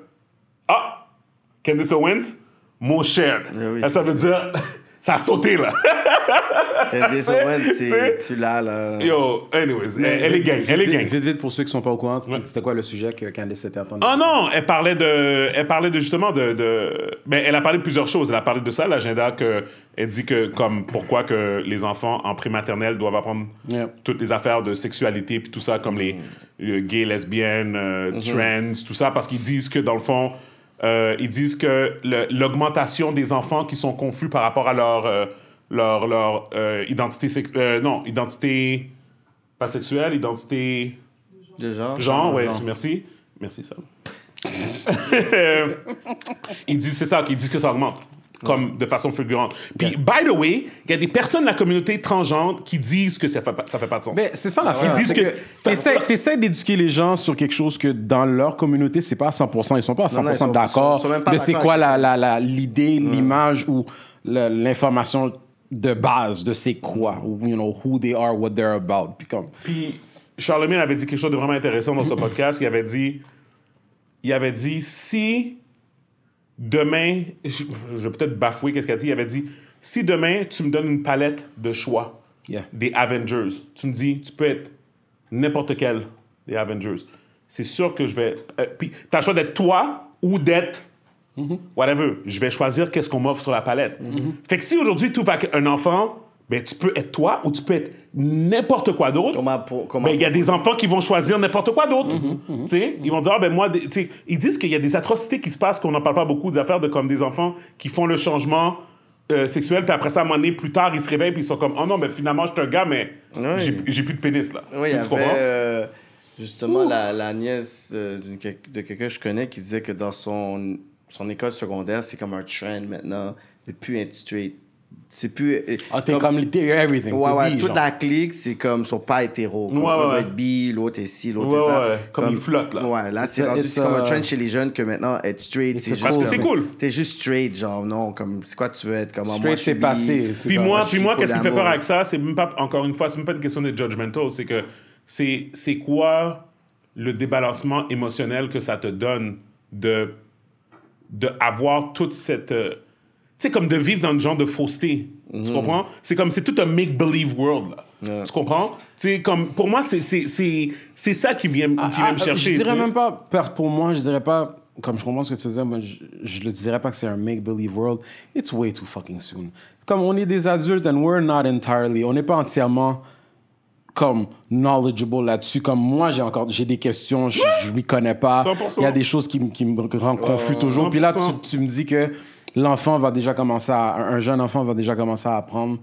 Ah! Candice Owens, Most Shared. Oui, ça, veut dire, ça a sauté, là. Candice Owens, tu l'as, là. Yo, anyways, elle, elle est gang, Vite, elle est vite, gang. Vite, vite, pour ceux qui sont pas au courant, c'était quoi le sujet que Candice était entendu? Oh non, elle parlait de, elle parlait de justement de, de, ben elle a parlé de plusieurs choses. Elle a parlé de ça, l'agenda que, elle dit que comme pourquoi que les enfants en prématernelle doivent apprendre toutes les affaires de sexualité puis tout ça comme les euh, gays, lesbiennes, euh, trans, tout ça parce qu'ils disent que dans le fond, euh, ils disent que l'augmentation des enfants qui sont confus par rapport à leur euh, leur leur euh, identité sex- euh, non identité pas sexuelle, identité De genre. Genre, ouais, genre. merci. Merci, ça. ils disent, c'est ça, qu'ils disent que ça augmente. Comme de façon fulgurante. Puis, by the way, il y a des personnes de la communauté transgenre qui disent que ça fait pas, ça fait pas de sens. Mais c'est ça l'affaire. Ils disent c'est que- t'essaies- T'essaies d'éduquer les gens sur quelque chose que dans leur communauté, c'est pas à 100%. Ils sont pas à 100% Non, non, ils sont- d'accord de c'est quoi avec la- la- la- l'idée, l'image ou l'information de base de c'est quoi, ou, you know, who they are, what they're about. Puis comme, Puis Charlemagne avait dit quelque chose de vraiment intéressant dans ce podcast. Il avait dit, il avait dit si demain, je, je vais peut-être bafouer qu'est-ce qu'il a dit. Il avait dit si demain tu me donnes une palette de choix Yeah. des Avengers, tu me dis tu peux être n'importe quel des Avengers. C'est sûr que je vais. euh, puis t'as le choix d'être toi ou d'être whatever. Je vais choisir qu'est-ce qu'on m'offre sur la palette. Fait que si aujourd'hui ouvres avec un enfant, ben tu peux être toi ou tu peux être n'importe quoi d'autre. Comment Ben, il y a des enfants qui vont choisir n'importe quoi d'autre. Tu sais, Ils vont dire, ah, ben moi, ils disent qu'il y a des atrocités qui se passent, qu'on n'en parle pas beaucoup, des affaires de comme des enfants qui font le changement euh, sexuel, puis après ça, à un moment donné, plus tard, ils se réveillent, puis ils sont comme, oh non, mais finalement, je suis un gars, mais Oui. j'ai plus de pénis, là. Oui, Tu- tu comprends? avait euh, justement la, la nièce euh, de quelqu'un que je connais qui disait que dans son, son école secondaire, c'est comme un trend maintenant de plus être straight. C'est plus. euh, ah, t'es comme, t'es everything. Ouais, ouais, bi, toute genre. la clique, c'est comme, sont pas hétéros. Comme Ouais, ouais. va être bi, l'autre est ci, l'autre Ouais, est ça. ouais, comme ils flottent, là. Ouais, là, c'est rendu, comme un a- trend chez les jeunes que maintenant, être straight, c'est juste. Parce que comme- c'est cool. T'es juste straight, genre, non, comme, c'est quoi tu veux être, comme, moi, Straight, je suis c'est passé. Puis comme- moi, puis moi qu'est-ce qui me fait peur avec ça? C'est même pas, encore une fois, c'est même pas une question de judgmental, c'est que c'est c'est quoi le débalancement émotionnel que ça te donne de, de avoir toute cette. Euh, sais, comme de vivre dans le genre de fausseté. Tu comprends? C'est comme, c'est tout un make-believe world, là. Tu comprends? Tu sais, comme, pour moi, c'est- c'est c'est- c'est ça qui vient, qui vient Ah, me chercher. Je dirais même pas, pour moi, je dirais pas, comme je comprends ce que tu disais, moi, je, je le dirais pas que c'est un make-believe world. It's way too fucking soon. Comme on est des adultes and we're not entirely, on n'est pas entièrement comme knowledgeable là-dessus. Comme moi, j'ai encore j'ai des questions, je, je m'y connais pas. 100%. Il y a des choses qui, qui me rendent confus toujours. Puis là, tu, 100%. tu me dis que l'enfant va déjà commencer à, un un jeune enfant va déjà commencer à apprendre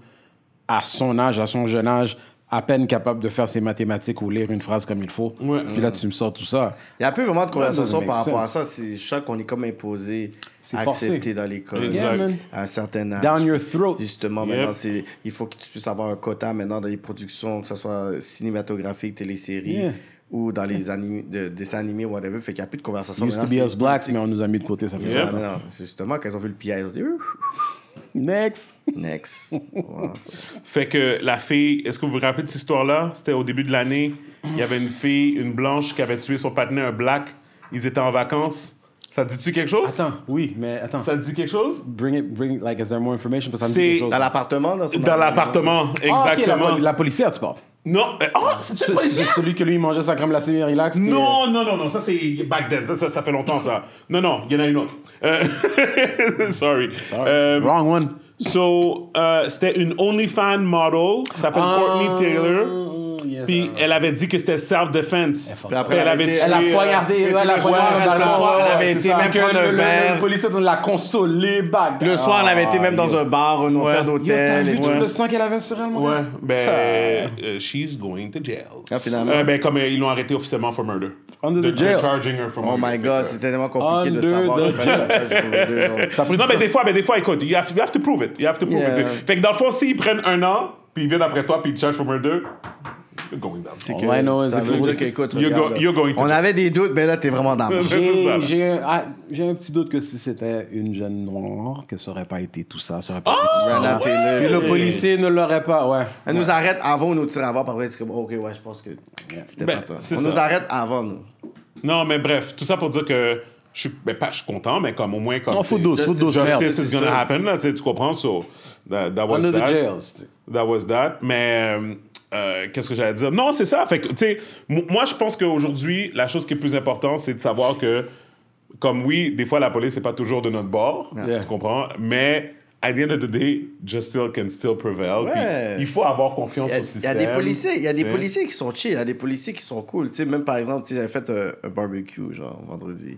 à son âge, à son jeune âge, à peine capable de faire ses mathématiques ou lire une phrase comme il faut. Ouais. Puis là, tu me sors tout ça. Il y a peu vraiment de conversation par rapport à ça. C'est, sens qu'on est comme imposé, C'est forcé. accepté dans l'école. Exact. À un certain âge. Down your throat. Justement, Yep. maintenant, c'est, il faut que tu puisses avoir un quota maintenant dans les productions, que ce soit cinématographique, téléséries Yeah. Ou dans les animés, de, dessins animés, whatever. Fait qu'il n'y a plus de conversation. Used to be us blacks, mais on nous a mis de côté, ça fait Ça, ça. non, non, c'est justement, quand ils ont vu le piège, ils ont dit, Ouf, Next. next. Fait que la fille, est-ce que vous vous rappelez de cette histoire-là? C'était au début de l'année. Il y avait une fille, une blanche, qui avait tué son partenaire, un black. Ils étaient en vacances. Ça te dit-tu quelque chose? Attends, oui, mais attends. Ça te dit quelque chose? Bring it, bring it, like, is there more information? Parce que ça me C'est- dit quelque chose. Dans l'appartement, dans Dans l'appartement, Ah, ok, la, exactement. la policière, tu parles. Non, euh, ah, c'est Ce- une policière? ce- celui que lui, mangeait sa crème glacée, relax. puis, Non, non, non, non, ça c'est back then, ça, ça, ça fait longtemps ça. Non, non, il y en a une autre. Euh, sorry. euh, Euh, Wrong one. so, euh, c'était une OnlyFans model, qui s'appelle Courtney Taylor. Puis elle avait dit que c'était self-defense. Puis après, elle avait tué. Elle a euh, poignardé, puis elle a le soir, poignardé le dans le soir, elle avait été même prendre le- un verre. Le policier l'a consolé. Le soir, elle avait été même dans Ah, un bar, un hôtel Ouais. Yo, t'as d'hôtel. vu et tout le sang qu'elle avait sur elle, mon Ouais, ben, euh, she's going to jail. Ah, finalement. Euh, ben, comme euh, ils l'ont arrêté officiellement for murder. Under the jail. charging her for Oh murder. my god, c'était tellement compliqué de savoir Non, mais des fois, mais des fois, écoute, you have, you have to prove it. You have to prove it. Fait que dans le fond, s'ils prennent un an, puis ils viennent après toi, puis ils te chargent for murder, you're going down. C'est All que I know is ça if veut it dire was- que, écoute, You're regarde, go- là. you're going to On avait des doutes, mais là, t'es vraiment dans le C'est ça. J'ai j'ai un, ah, j'ai un petit doute que si c'était une jeune noire, que ça aurait pas été tout ça. Ça aurait pas été tout ça. Taylor. Puis le policier ne l'aurait pas, ouais. Elle nous arrête avant ou nous tire avant, par après, c'est comme, ok, ouais, je pense que c'était Ben, pas toi. c'est On ça. nous arrête avant, nous. Non, mais bref, tout ça pour dire que je suis, ben, pas, je suis content, mais comme au moins, comme. Non, faut t'sais, douce, faut douce, merde. Justice is gonna happen, là, tu sais, tu comprends? So, that, that was Under the that. jails. That was that. Mais euh, euh, qu'est-ce que j'allais dire? Non, c'est ça. Fait que, tu sais, m- moi, je pense qu'aujourd'hui, la chose qui est plus importante, c'est de savoir que, comme oui, des fois, la police n'est pas toujours de notre bord, Yeah. tu comprends? Mais, at the end of the day, justice can still prevail. Puis Ouais. il faut avoir confiance a, au il y système. a des policiers, il y a des policiers qui sont chill, il y a des policiers qui sont cool. Tu sais, même par exemple, j'avais fait un, un barbecue, genre, vendredi.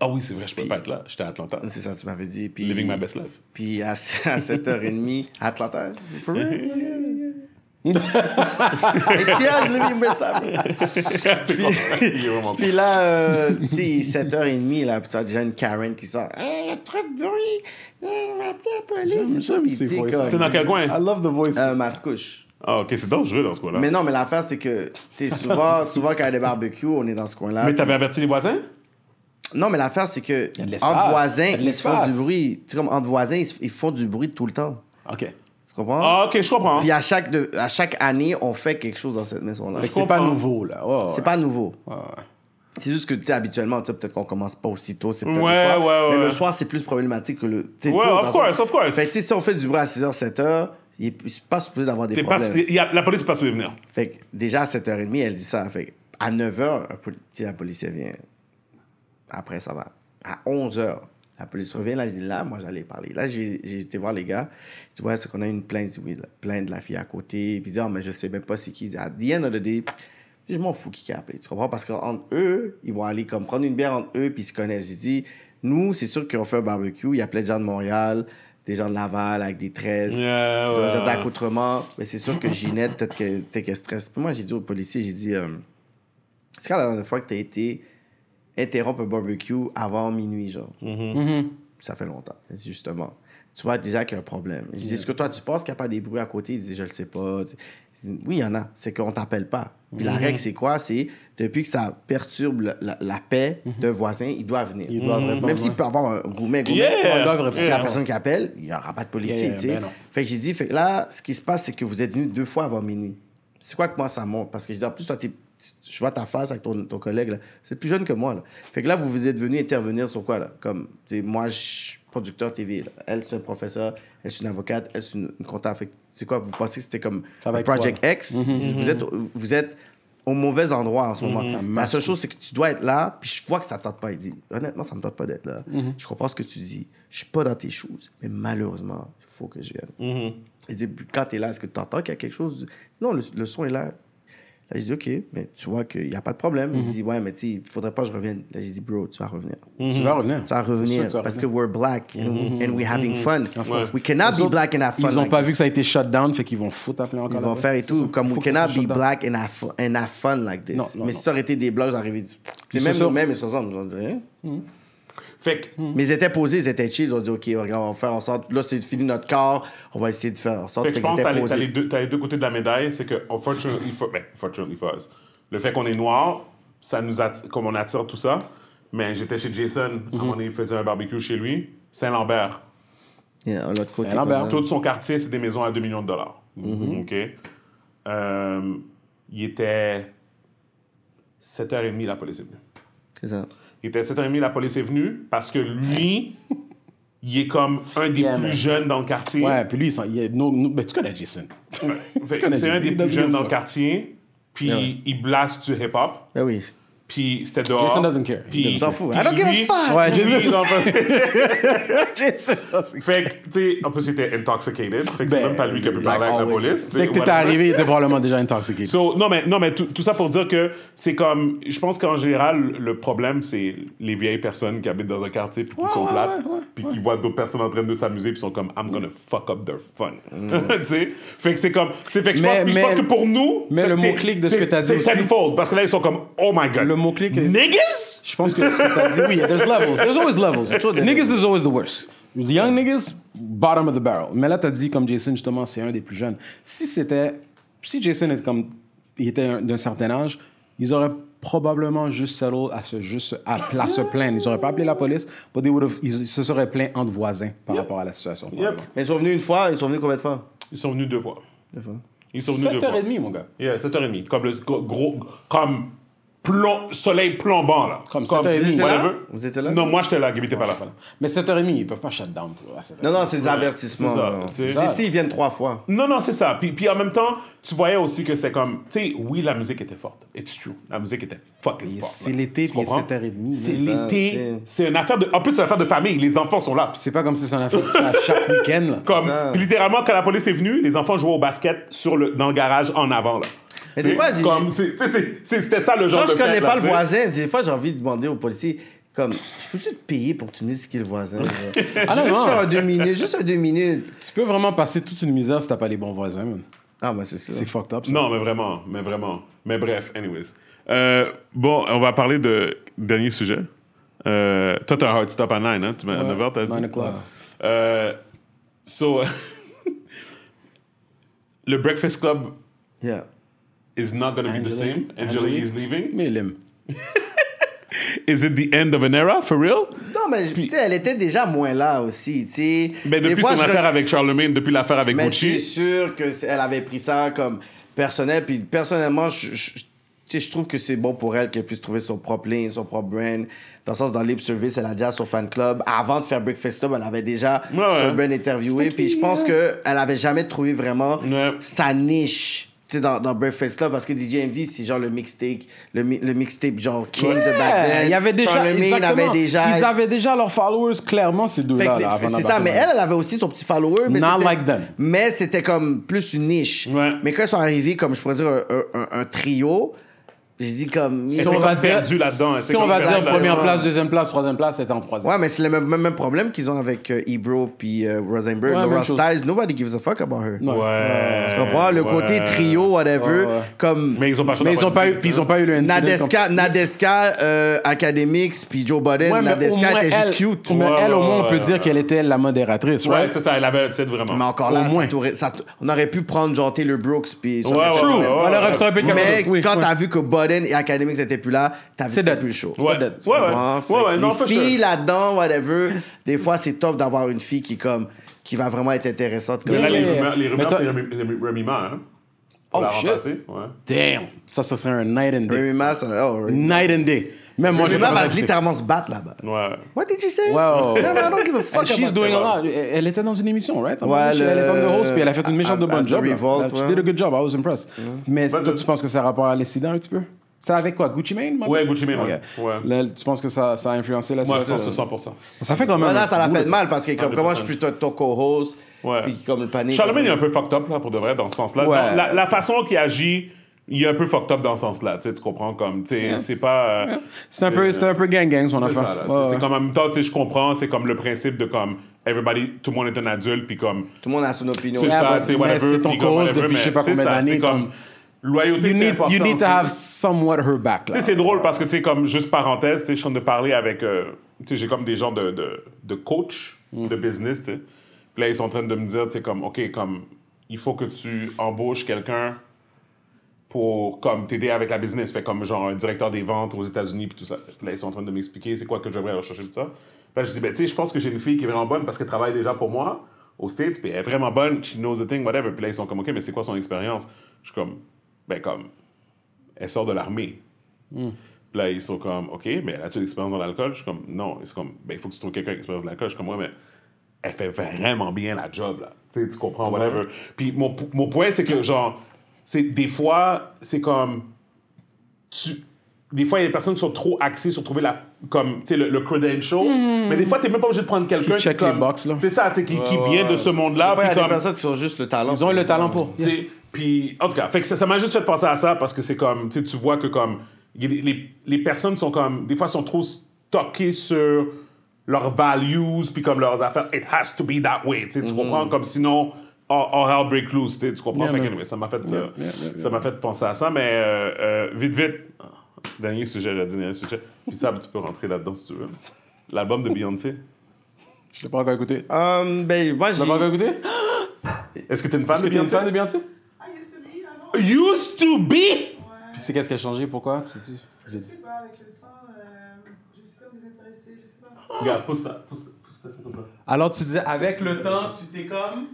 Ah oui, c'est vrai, je peux pas être là. J'étais à Atlanta. C'est ça, tu m'avais dit. Puis, Living my best life. Puis à, à 7h30, Atlanta. c'est for real? Est vraiment Puis là, euh, tu sais, 7h30, là, tu as déjà une Karen qui sort. Hey, il y a trop de bruit. Hey, la police. C'était dans quel coin? I love the voices. Euh, Mascouche. Ah, ok, c'est dangereux dans ce coin-là. Mais Mais, non, mais l'affaire, c'est que, tu sais, souvent, souvent, quand il y a des barbecues, on est dans ce coin-là. t'avais averti les voisins? Non, mais l'affaire, c'est que, entre voisins, ils font du bruit. Tu sais, comme entre voisins, ils font du bruit tout le temps. OK. Tu comprends? Ah, ok, je comprends. Puis à chaque, de, à chaque année, on fait quelque chose dans cette maison-là. Que c'est pas nouveau, là. Ouais, ouais. C'est pas nouveau. Ouais, ouais. C'est juste que, tu habituellement, tu sais, peut-être qu'on commence pas aussitôt, c'est peut-être Ouais, le soir. ouais, ouais. Mais le soir, c'est plus problématique que le. Ouais, toi, of course, son- of course. Fait que, tu sais, si on fait du bruit à 6h, 7h, il est pas supposé d'avoir des pas- problèmes. il y a- la police n'est pas supposée venir. Fait que déjà à 7h30, elle dit ça. Fait que à 9h, un poli- tu sais, la police vient. Après, ça va. À 11h, la police revient. Là, je dis là, moi, j'allais parler. Là, j'ai été voir les gars. Tu vois, c'est qu'on a une plainte, oui, la plainte de la fille à côté. Puis ils disent, ah, mais je sais même pas c'est qui. À the end of the day, je m'en fous qui a appelé. Tu comprends? Parce qu'entre eux, ils vont aller comme prendre une bière entre eux, puis ils se connaissent. J'ai dit, nous, c'est sûr qu'on fait un barbecue. Il y a plein de gens de Montréal, des gens de Laval avec des tresses. Yeah, ouais. des accoutrements. Mais c'est sûr que Ginette, peut-être que- qu'elle stresse. Puis moi, j'ai dit au policier, j'ai dit, euh, c'est quand la dernière fois que tu as été interrompre un barbecue avant minuit, genre? Ça fait longtemps, justement. Tu vois déjà qu'il y a un problème. Je dis, est-ce que toi, tu penses qu'il n'y a pas des bruits à côté? Il dit, je le sais pas. Oui, il y en a. C'est qu'on t'appelle pas. Puis la règle, c'est quoi? C'est depuis que ça perturbe la, la- la paix d'un voisin, il doit venir. Ils doivent répondre, Même s'il peut avoir un gourmet, gourmet. Yeah! Si Yeah. la personne qui appelle, il n'y aura pas de policier, Yeah, tu ben fait que j'ai dit, fait que là, ce qui se passe, c'est que vous êtes venus deux fois avant minuit. C'est quoi que moi, ça monte? Parce que je dis, en plus, toi, t'es- je vois ta face avec ton, ton collègue, là. C'est plus jeune que moi, là. Fait que là, vous vous êtes venu intervenir sur quoi, là? Comme, tu moi, je suis producteur TV, là. Elle, c'est un professeur. Elle, c'est une avocate. Elle, c'est une, une comptable. C'est quoi? Vous pensez que c'était comme Ça va quoi, Project? X? vous, êtes, vous êtes au mauvais endroit en ce moment. La marche seule chose, c'est que tu dois être là, puis je vois que ça ne tente pas. Il dit, honnêtement, ça ne me tente pas d'être là. Je comprends ce que tu dis. Je suis pas dans tes choses, mais malheureusement, il faut que je vienne. Il dit, Puis quand tu es là, est-ce que tu entends qu'il y a quelque chose? Non, le, le son est là. Là, je dis, OK, mais tu vois qu'il n'y a pas de problème. Il dit, ouais, mais tu sais, il faudrait pas que je revienne. Là, j'ai dit, bro, tu vas revenir. Tu vas revenir. Tu vas sûr revenir que tu vas parce que revenir. we're black and, and we're having fun. Ouais. We cannot Ils be ont- black and have fun. Ils ont like pas this. vu que ça a été shut down, fait qu'ils vont foutre appeler encore. Ils vont faire et tout. ça. Comme Faut we que cannot be black and have, fun, and have fun like this. Non, non, mais non. si ça aurait été des blogs, j'aurais dit. C'est C'est même, même ils sont ensemble, j'en dirais. Fait que, Mais ils étaient posés, ils étaient chill. Ils ont dit, OK, regarde, on va faire en sorte. Là, c'est fini notre corps. On va essayer de faire en sorte fait que je pense que t'as les, posés. les deux, t'as les deux côtés de la médaille. C'est que, unfortunately for, ben, fortunately for us, le fait qu'on est noir, ça nous attire, comme on attire tout ça. Mais j'étais chez Jason, à un moment donné, il faisait un barbecue chez lui. Saint-Lambert. Yeah, l'autre côté. Saint-Lambert. Tout son quartier, c'est des maisons à 2 millions de dollars. OK? Euh, il était 7h30, la police est venue. C'est ça. Il était 7h30, la police est venue parce que lui, il est comme un des Yeah, plus man. jeunes dans le quartier. Ouais, puis lui, il est- no- no- ben, tu connais Jason. C'est un des plus jeunes dans le quartier. Puis Ouais. il blast du hip-hop. Ben oui. Puis c'était dehors. Jason doesn't care. Puis, Il s'en fout. I don't give a fuck. Ouais, Jason- fait- Jason. Fait que, tu sais, en plus, il était intoxicated. Fait que c'est Ben, même pas lui qui a pu parler avec la police. Dès que t'étais arrivé, il était probablement déjà intoxiqué. So, non, mais, non, mais tout, tout ça pour dire que c'est comme. Je pense qu'en général, le problème, c'est les vieilles personnes qui habitent dans un quartier puis qui sont ouais, plates, ouais, ouais, puis qui voient d'autres personnes en train de s'amuser puis sont comme I'm gonna fuck up their fun. tu sais? Fait que c'est comme. tu sais, Fait que je Mais- pense, que pour nous. mais c'est- le mot-clic de ce que t'as dit C'est tenfold parce que là, ils sont comme Oh my god. Mot-clic est- Niggas? Je pense que ce que t'as dit, oui, there's levels. There's always levels. niggas is always the worst. The young niggas, bottom of the barrel. Mais là, t'as dit, comme Jason, justement, c'est un des plus jeunes. Si c'était. Si Jason était comme. Il était un- d'un certain âge, ils auraient probablement juste settled à se, juste à, à se plaindre. Ils auraient pas appelé la police, but they would have- ils se seraient plaints entre voisins par rapport à la situation. Yep. Mais ils sont venus une fois, ils sont venus combien de fois? Ils sont venus deux fois. Deux fois. Ils sont venus deux fois. 7h30, mon gars. Yeah, 7h30. Comme le gros- comme plomb, soleil plombant, là. Comme 7h30. Vous étiez là? whatever. Vous étiez là? Non, moi, j'étais là, Gaby, t'es pas là. Mais 7h30, ils peuvent pas shut down. pour- à 7h30. Non, non, c'est des avertissements. c'est ça, c'est. Si, ils viennent trois fois. Non, non, c'est ça. Puis, puis en même temps, tu voyais aussi que c'est comme, tu sais, oui, la musique était forte. It's true. La musique était fucking forte. c'est l'été, Tu puis il est comprends? 7h30, C'est l'été. C'est une affaire de. En plus, c'est une affaire de famille. Les enfants sont là. C'est pas comme si c'est un affaire que tu à chaque week-end. Comme, littéralement, quand la police est venue, les enfants jouaient au basket sur le, dans le garage en avant, là. Mais des fois, comme, c'était ça le genre Quand de je connais pas le voisin, des fois, j'ai envie de demander au policier, comme, je peux-tu te payer pour que tu me dises qui est le voisin? Ah non, juste non. faire un deux minutes, juste un deux minutes. Tu peux vraiment passer toute une misère si t'as pas les bons voisins, man. Ah, mais c'est ça. C'est fucked up, ça. Non, mais vraiment, mais vraiment. Mais bref, anyways. Euh, bon, on va parler de dernier sujet. Euh, toi, t'as un hard stop à 9, hein? Tu m'as à 9h, t'as dit? 9 o'clock. Euh, so, le Breakfast Club Yeah. Is not going to be the same. Angela is leaving. Mais il aime. Is it the end of an era, for real? Non, mais tu sais, elle était déjà moins là aussi, tu sais. Mais Des depuis fois, son affaire rec- avec Charlemagne, depuis l'affaire avec Mais c'est Gucci. sûr qu'elle avait pris ça comme personnel. Puis personnellement, je, je- tu sais, je trouve que c'est bon pour elle qu'elle puisse trouver son propre ligne, son propre brand. Dans le sens, dans Lip Service, elle a déjà son fan club. Avant de faire Breakfast Club, elle avait déjà Ouais, ouais. son brand interviewé. Puis je pense qu'elle avait jamais trouvé vraiment Ouais. sa niche. Sais, dans, dans Breakfast Club, parce que DJ Envy, c'est genre le mixtape, le, mi- le mixtape genre King de back then. il y avait déjà. Charlemagne avait déjà. Ils avaient déjà leurs followers, clairement, ces Fait deux-là. que là, avant c'est ça, mais elle, elle avait aussi son petit follower. Mais Not c'était- like them. Mais c'était comme plus une niche. Ouais. Mais quand ils sont arrivés, comme je pourrais dire, un, un- un- un trio, j'ai dit comme. Si on va dire, perdue là-dedans, si on va dire là-dedans. première place, deuxième place, troisième place, c'était en troisième. Ouais, mais c'est le même, même, même problème qu'ils ont avec euh, Ebro puis euh, Rosenberg. Ouais, Laura. Styles, nobody gives a fuck about her. Ouais. Ouais. Tu comprends? Le Ouais. côté trio, whatever, Ouais, ouais. comme. Mais ils ont pas Mais ils ont pas eu, puis ils ont pas eu le Nadeska, Nadeska euh, Academics, puis Joe Budden, Nadeska était juste elle- cute. Mais elle, au moins, on peut dire qu'elle était la modératrice, Ouais, right? c'est ça, elle avait, tu sais, vraiment. Mais encore là, on aurait pu prendre genre Taylor Brooks, puis Ouais, aurait ouais, aurait pu être quelque Mais quand t'as vu que Budden et Academics étaient plus là, C'est c'était plus chaud. Ouais, ouais, ouais. Ouais, non, les filles là-dedans, whatever, des fois, c'est tough d'avoir une fille qui, comme, qui va vraiment être intéressante. Comme Mais là, les rumeurs, les rumeurs c'est Remy, Remy- Remy Ma, hein? Oh, shit. Damn! Ça, ça serait un night and day. Remy Ma, ça- oh, Remy Night and day. Même moi, je va littéralement se battre là-bas. Ouais. What did you say? Wow. No, no, I don't give a fuck And she's doing a lot. Elle était dans une émission, right? Ouais, elle était dans le host, puis elle a fait une méchante de bonne job. Revolt, She ouais. did a good job. I was impressed. Mais Vas-y, toi, tu penses que ça a rapport à l'incident un petit peu? C'était avec quoi? Gucci Mane? man? Ouais, Gucci Mane, Ok. ouais. Ouais. Là, tu penses que ça, ça a influencé la Moi, situation? 100%. Ça fait quand même. Voilà, ça l'a fait mal parce que comme, 100%. comment je suis ton, ton co-host, Ouais. puis comme le panier. Charlemagne est un peu fucked up, là, pour de vrai, dans ce sens-là. Ouais. La façon qu'il agit, il est un peu fucked up dans ce sens-là, tu sais, tu comprends, comme, tu sais, c'est pas... euh, C'est un peu, c'était un peu gang-gang, son C'est affaire. ça, là, tu Ouais, ouais. C'est comme en même temps, tu sais, je comprends, c'est comme le principe de comme, everybody, tout le monde est un adulte, puis comme, Tout le monde a son opinion. c'est Yeah, ça, tu sais, mais whatever. c'est ton cause depuis mais je sais pas c'est combien ça, d'années, c'est comme, comme- loyauté, c'est need, important. you need to have somewhat her back. Là. Tu sais, c'est drôle parce que, tu sais, comme, juste parenthèse, tu sais, je suis en train de parler avec, euh, tu sais, j'ai comme des gens de, de, de coach de business, tu sais. Puis là, ils sont en train de me dire, tu sais, comme, OK, comme, il faut que tu embauches quelqu'un pour, comme, t'aider avec la business. Fait comme, genre, un directeur des ventes aux États-Unis, puis tout ça. Puis là, ils sont en train de m'expliquer c'est quoi que je devrais rechercher, tout ça. Puis là, je dis, ben, tu sais, je pense que j'ai une fille qui est vraiment bonne parce qu'elle travaille déjà pour moi aux States, puis elle est vraiment bonne, she knows the thing, whatever. Puis là, ils sont comme, OK, mais c'est quoi son expérience? Je suis comme, ben, comme, elle sort de l'armée. Puis là, ils sont comme, OK, mais as-tu l'expérience dans l'alcool? Je suis comme, non. Ils sont comme, ben, il faut que tu trouves quelqu'un avec l'expérience dans l'alcool. Je suis comme, ouais, mais elle fait vraiment bien la job, là. Tu sais, tu comprends, whatever. Puis mon, mon point, c'est que, genre, c'est des fois, c'est comme, tu... Des fois, il y a des personnes qui sont trop axées sur trouver la, comme, tu sais, le, le credential. Mais des fois, t'es même pas obligé de prendre quelqu'un Qui check comme- les box, là. C'est ça, tu sais, qui, qui vient de ce monde-là. Des fois, il y a des personnes qui sont juste le talent. Ils ont le talent pour. tu sais, Puis, en tout cas, fait que ça ça m'a juste fait penser à ça parce que c'est comme, tu tu vois que comme, des- les, les personnes sont comme, des fois, sont trop stockées sur leurs values, puis comme leurs affaires. It has to be that way, tu sais, tu comprends? Comme sinon, all, all hell break loose, tu tu comprends? Yeah, fait que, man. anyway, ça m'a fait, euh, yeah, yeah, ça m'a fait penser à ça, mais euh, euh, vite, vite, dernier sujet, j'ai dit, dernier sujet. Puis ça, tu peux rentrer là-dedans si tu veux. L'album de Beyoncé. Je l'ai pas encore écouté. Um, ben, moi, Tu l'as pas encore j'ai. écé? Est-ce que t'es une fan de Beyoncé? fan de Beyoncé? I used to be, avant. Used to be! Puis c'est qu'est-ce qui a changé? Pourquoi? Tu dis? Je sais pas, avec le temps, euh, je suis comme désintéressée, je sais pas. Regarde, pousse ça, pousse, pousse, ça comme ça. Alors tu disais, avec le temps, tu t'es comme.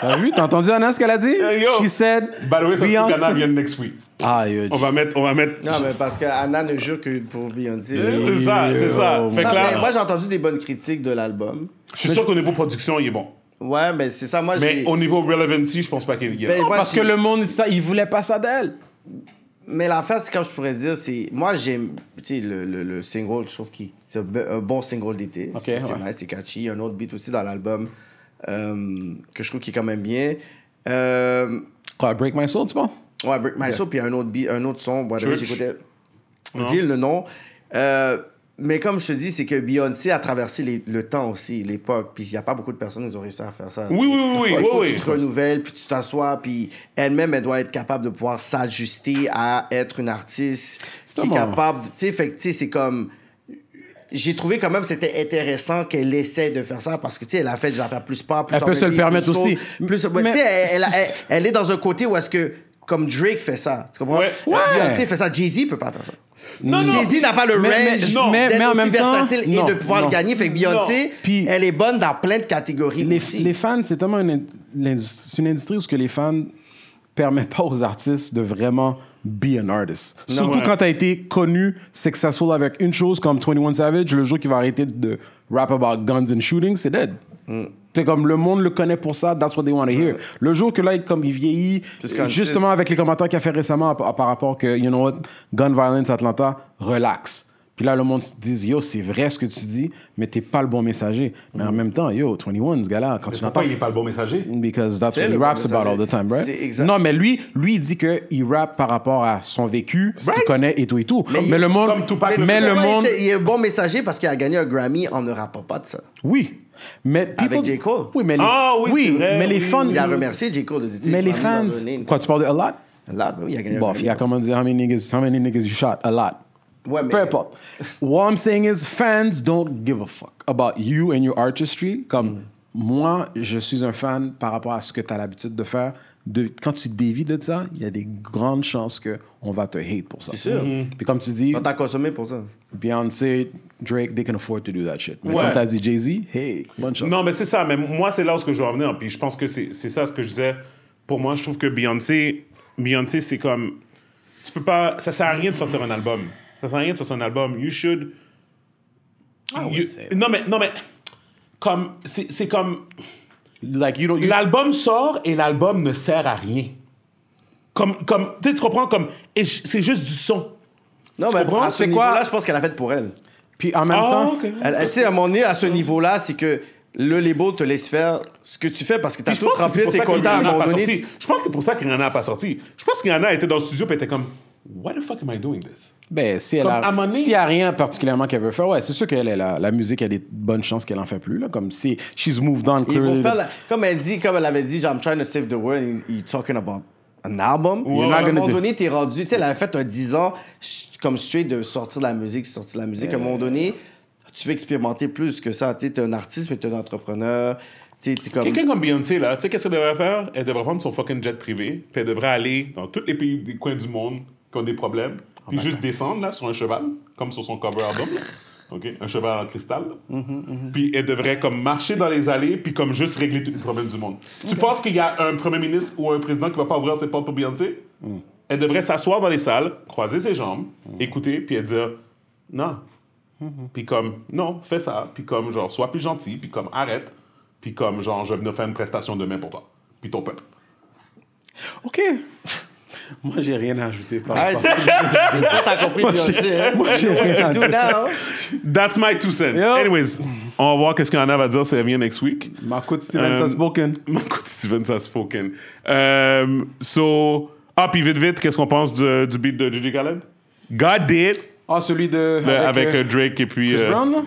T'as vu? T'as entendu Anna ce qu'elle a dit? Yo. She said. By the way, ça se qu'Anna vienne next week. Ah, yo. On va mettre, on va mettre. Non, mais parce qu'Anna ne jure que pour Beyoncé. C'est ça, c'est ça. Fait que mais moi, j'ai entendu des bonnes critiques de l'album. je suis sûr qu'au niveau production, il est bon. Ouais, mais c'est ça. Moi, Mais au niveau relevancy, je pense pas qu'il y ait. Ben, Parce que le monde, ça, il voulait pas ça d'elle. Mais l'affaire, c'est comme je pourrais dire, c'est. Moi, j'aime. Tu sais, le, le, le single, je trouve que c'est un, bon single d'été. Ok, Je trouve que ouais. C'est nice, c'est catchy. Il y a un autre beat aussi dans l'album euh, que je trouve qui est quand même bien. Euh, Quoi, Break My Soul, tu penses? ouais, Break My Soul, puis il y a un autre, beat, un autre son. Church? j'écoutais. Ville, le nom. Euh, Mais comme je te dis, c'est que Beyoncé a traversé les- le temps aussi, l'époque. Puis il n'y a pas beaucoup de personnes qui ont réussi à faire ça. Oui, oui, oui, oui, oui, tu te renouvelles, puis tu t'assois, puis elle-même, elle doit être capable de pouvoir s'ajuster à être une artiste qui est capable. Tu sais, fait tu sais, c'est comme. J'ai trouvé quand même c'était intéressant qu'elle essaie de faire ça parce que tu sais elle a fait des affaires plus pop plus Elle peut se le permettre plus aussi. plus ouais, Mais- tu sais elle, elle, elle- elle est dans un côté où est-ce que comme Drake fait ça tu comprends? Ouais. Ouais. Beyoncé fait ça Jay-Z peut pas faire ça Non, non. Jay-Z n'a pas le Mais- mais- range non. mais- d'être mais en aussi même temps, versatile non, et de pouvoir non. le gagner fait que Beyoncé. Puis- elle est bonne dans plein de catégories les, aussi. les fans, c'est tellement une, c'est une industrie où ce que les fans permettent pas aux artistes de vraiment be an artist. Surtout Ouais. quand tu as été connu, successful avec une chose comme 21 Savage, le jour qu'il va arrêter de rap about guns and shooting, c'est dead. Mm. C'est comme le monde le connaît pour ça, that's what they want to hear. Le jour que là, comme il vieillit, justement avec les commentaires qu'il a fait récemment par, par rapport que, you know what, gun violence Atlanta, relax. Puis là, le monde se dit, yo, c'est vrai ce que tu dis, mais t'es pas le bon messager. Mais Mm. en même temps, yo, 21, ce gars-là, quand tu l'entends. Pourquoi il est pas le bon messager? Because that's C'est what he le bon raps about all the time, right? C'est exact. Non, mais lui, lui, il dit qu'il rappe par rapport à son vécu, ce qu'il Right. connaît et tout et tout. Mais, il- le monde. Comme Tupac mais fait. le monde. il, est bon messager parce qu'il a gagné un Grammy en ne rappant pas de ça? Oui. Mais people- J. Cole. Oui, mais les, Ah oui, c'est vrai, mais les oui, fans. il a remercié J. Cole de dire Mais tu les fans. Quoi, tu parles de a lot? Là, oui, il a gagné un Bon, Grammy. il a comment dire how many niggas, how many niggas you shot? A lot. Ouais, mais- Peu importe. What I'm saying is, fans don't give a fuck about you and your artistry. Comme Mm. moi, je suis un fan par rapport à ce que tu as l'habitude de faire. De, quand tu dévies de ça, il y a des grandes chances qu'on va te hate pour ça. C'est sûr. Puis comme tu dis, Quand t'as consommé pour ça. Beyoncé, Drake, they can afford to do that shit. Mais Ouais. comme t'as dit Jay-Z, hey, bonne chance. Non, mais c'est ça. Mais moi, c'est là où je veux en venir. Puis je pense que c'est c'est ça ce que je disais. Pour moi, je trouve que Beyoncé, Beyoncé, c'est comme. Tu peux pas. Ça sert à rien de sortir un album. Ça sert à rien de sortir un album. You should. I you- wouldn't say that. non, mais. Non, mais. Comme. C'est comme. Like, you don't, you- L'album sort et l'album ne sert à rien. Comme. comme tu comprends? Comme. C'est juste du son. Non, mais comprends? à ce C'est quoi? niveau-là, je pense qu'elle a fait pour elle. Puis en même Ah, temps, ok. Elle, elle, tu sais, à un moment donné, à ce niveau-là, c'est que le label te laisse faire ce que tu fais parce que t'as tout rempli tes quotas à un moment donné. Je pense que c'est pour ça que Rihanna n'a pas sorti. Je pense que Rihanna était dans le studio et était comme. Why the fuck am I doing this? Ben, si elle Comme, a, un donné- a rien particulièrement qu'elle veut faire, ouais, c'est sûr qu'elle est la, la musique, y a des bonnes chances qu'elle en fait plus, là. Comme si she's moved on clearly. la- Comme elle dit, comme elle avait dit, genre, I'm trying to save the world, you're talking about an album. You're not à un gonna moment do- donné, t'es rendu, tu sais, elle avait fait un 10 ans comme straight de sortir de la musique, sortir de la musique. À un moment donné, tu veux expérimenter plus que ça. Tu sais, t'es un artiste, mais t'es un entrepreneur. Tu comme. Quelqu'un comme Beyoncé, là, tu sais, qu'est-ce qu'elle devrait faire? Elle devrait prendre son fucking jet privé, puis elle devrait aller dans tous les pays des coins du monde qui ont des problèmes, Oh puis juste descendre, là, sur un cheval, comme sur son cover album, là. OK? Un cheval en cristal, là. Mm-hmm, Puis elle devrait, comme, marcher dans les allées, puis comme juste régler tous les problèmes du monde. Tu penses qu'il y a un premier ministre ou un président qui va pas ouvrir ses portes pour Beyoncé? Mm. Elle devrait s'asseoir dans les salles, croiser ses jambes, écouter, puis elle dire non. Mm-hmm. Puis comme, non, fais ça. Puis comme, genre, sois plus gentil. Puis comme, arrête. Puis comme, genre, je vais venir faire une prestation demain pour toi. Puis ton peuple. OK. Moi, j'ai rien à ajouter. Par Ah, c'est ça, t'as compris, Beyoncé. hein? Moi, j'ai rien à dire. now. That's my two cents. Yo. Anyways, on va voir qu'est-ce qu'Anna va dire si elle vient next week. Ma coûte Steven Euh, has spoken. Mon coup de Steven has spoken. Euh, so, ah, puis vite, vite, qu'est-ce qu'on pense du, du beat de DJ Khaled? God did. Ah, celui de. le- avec euh, euh, Drake et puis. Chris euh, Brown, là?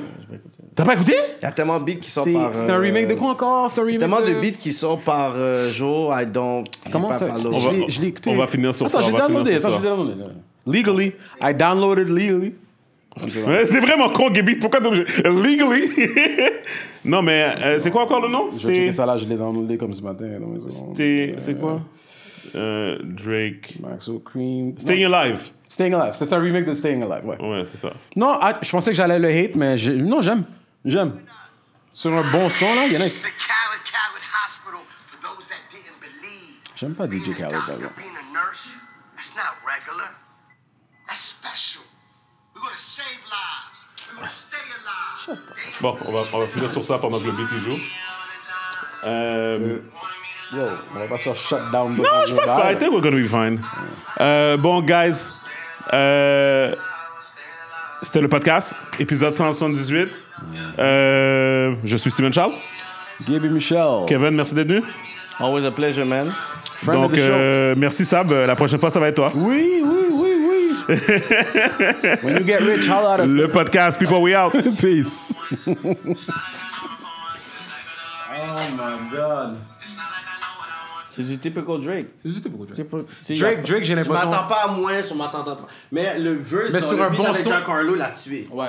T'as pas écouté? Il y a tellement de beats qui sortent C'est par. c'est un euh, remake de quoi encore? C'est un remake Tellement de beats qui sortent par euh, jour, I don't. Comment ça? follow. On va- Je l'ai- écouté. on va finir sur Attends, ça, j'ai downloadé. Attends, ça. j'ai downloadé. Legally. I downloaded legally. C'est vraiment con, Gaby. Pourquoi? Legally? non, mais euh, c'est quoi encore le nom? Je vais ça là, je l'ai downloadé comme ce matin. c'était- C'est quoi? Euh, Drake. Maxo Cream. Staying Alive. Staying Alive. C'est un remake de Staying Alive, ouais. Ouais, c'est ça. Non, ah, je pensais que j'allais le hate, mais non, j'aime. J'aime. Sur un bon son, là, il y en a. J'aime pas DJ Khaled, par exemple. Being a nurse, that's not regular. That's special. We're gonna save lives. We're gonna stay alive. Bon, on va, on va finir sur ça pendant que le beat joue. Euh, Yo, on va pas se faire shut down. non, je pense pas. I think we're gonna be fine. Euh, bon, guys. euh, C'était le podcast, épisode 178. Euh, je suis Steven Charles. Gaby Michel. Kevin, merci d'être venu. Always a pleasure, man. Friend of the show. euh, merci Sab. La prochaine fois, ça va être toi. Oui, oui, oui, oui. When you get rich, holla at us. Le podcast, people, we out. Peace. oh my God. C'est du typical Drake. C'est juste pour Drake. C'est Drake- Drake, j'ai Je l'impression- m'attends pas à moins sur m'attends pas. Mais le verse Mais dans sur le un beat bon avec son- Giancarlo l'a tué. Ouais.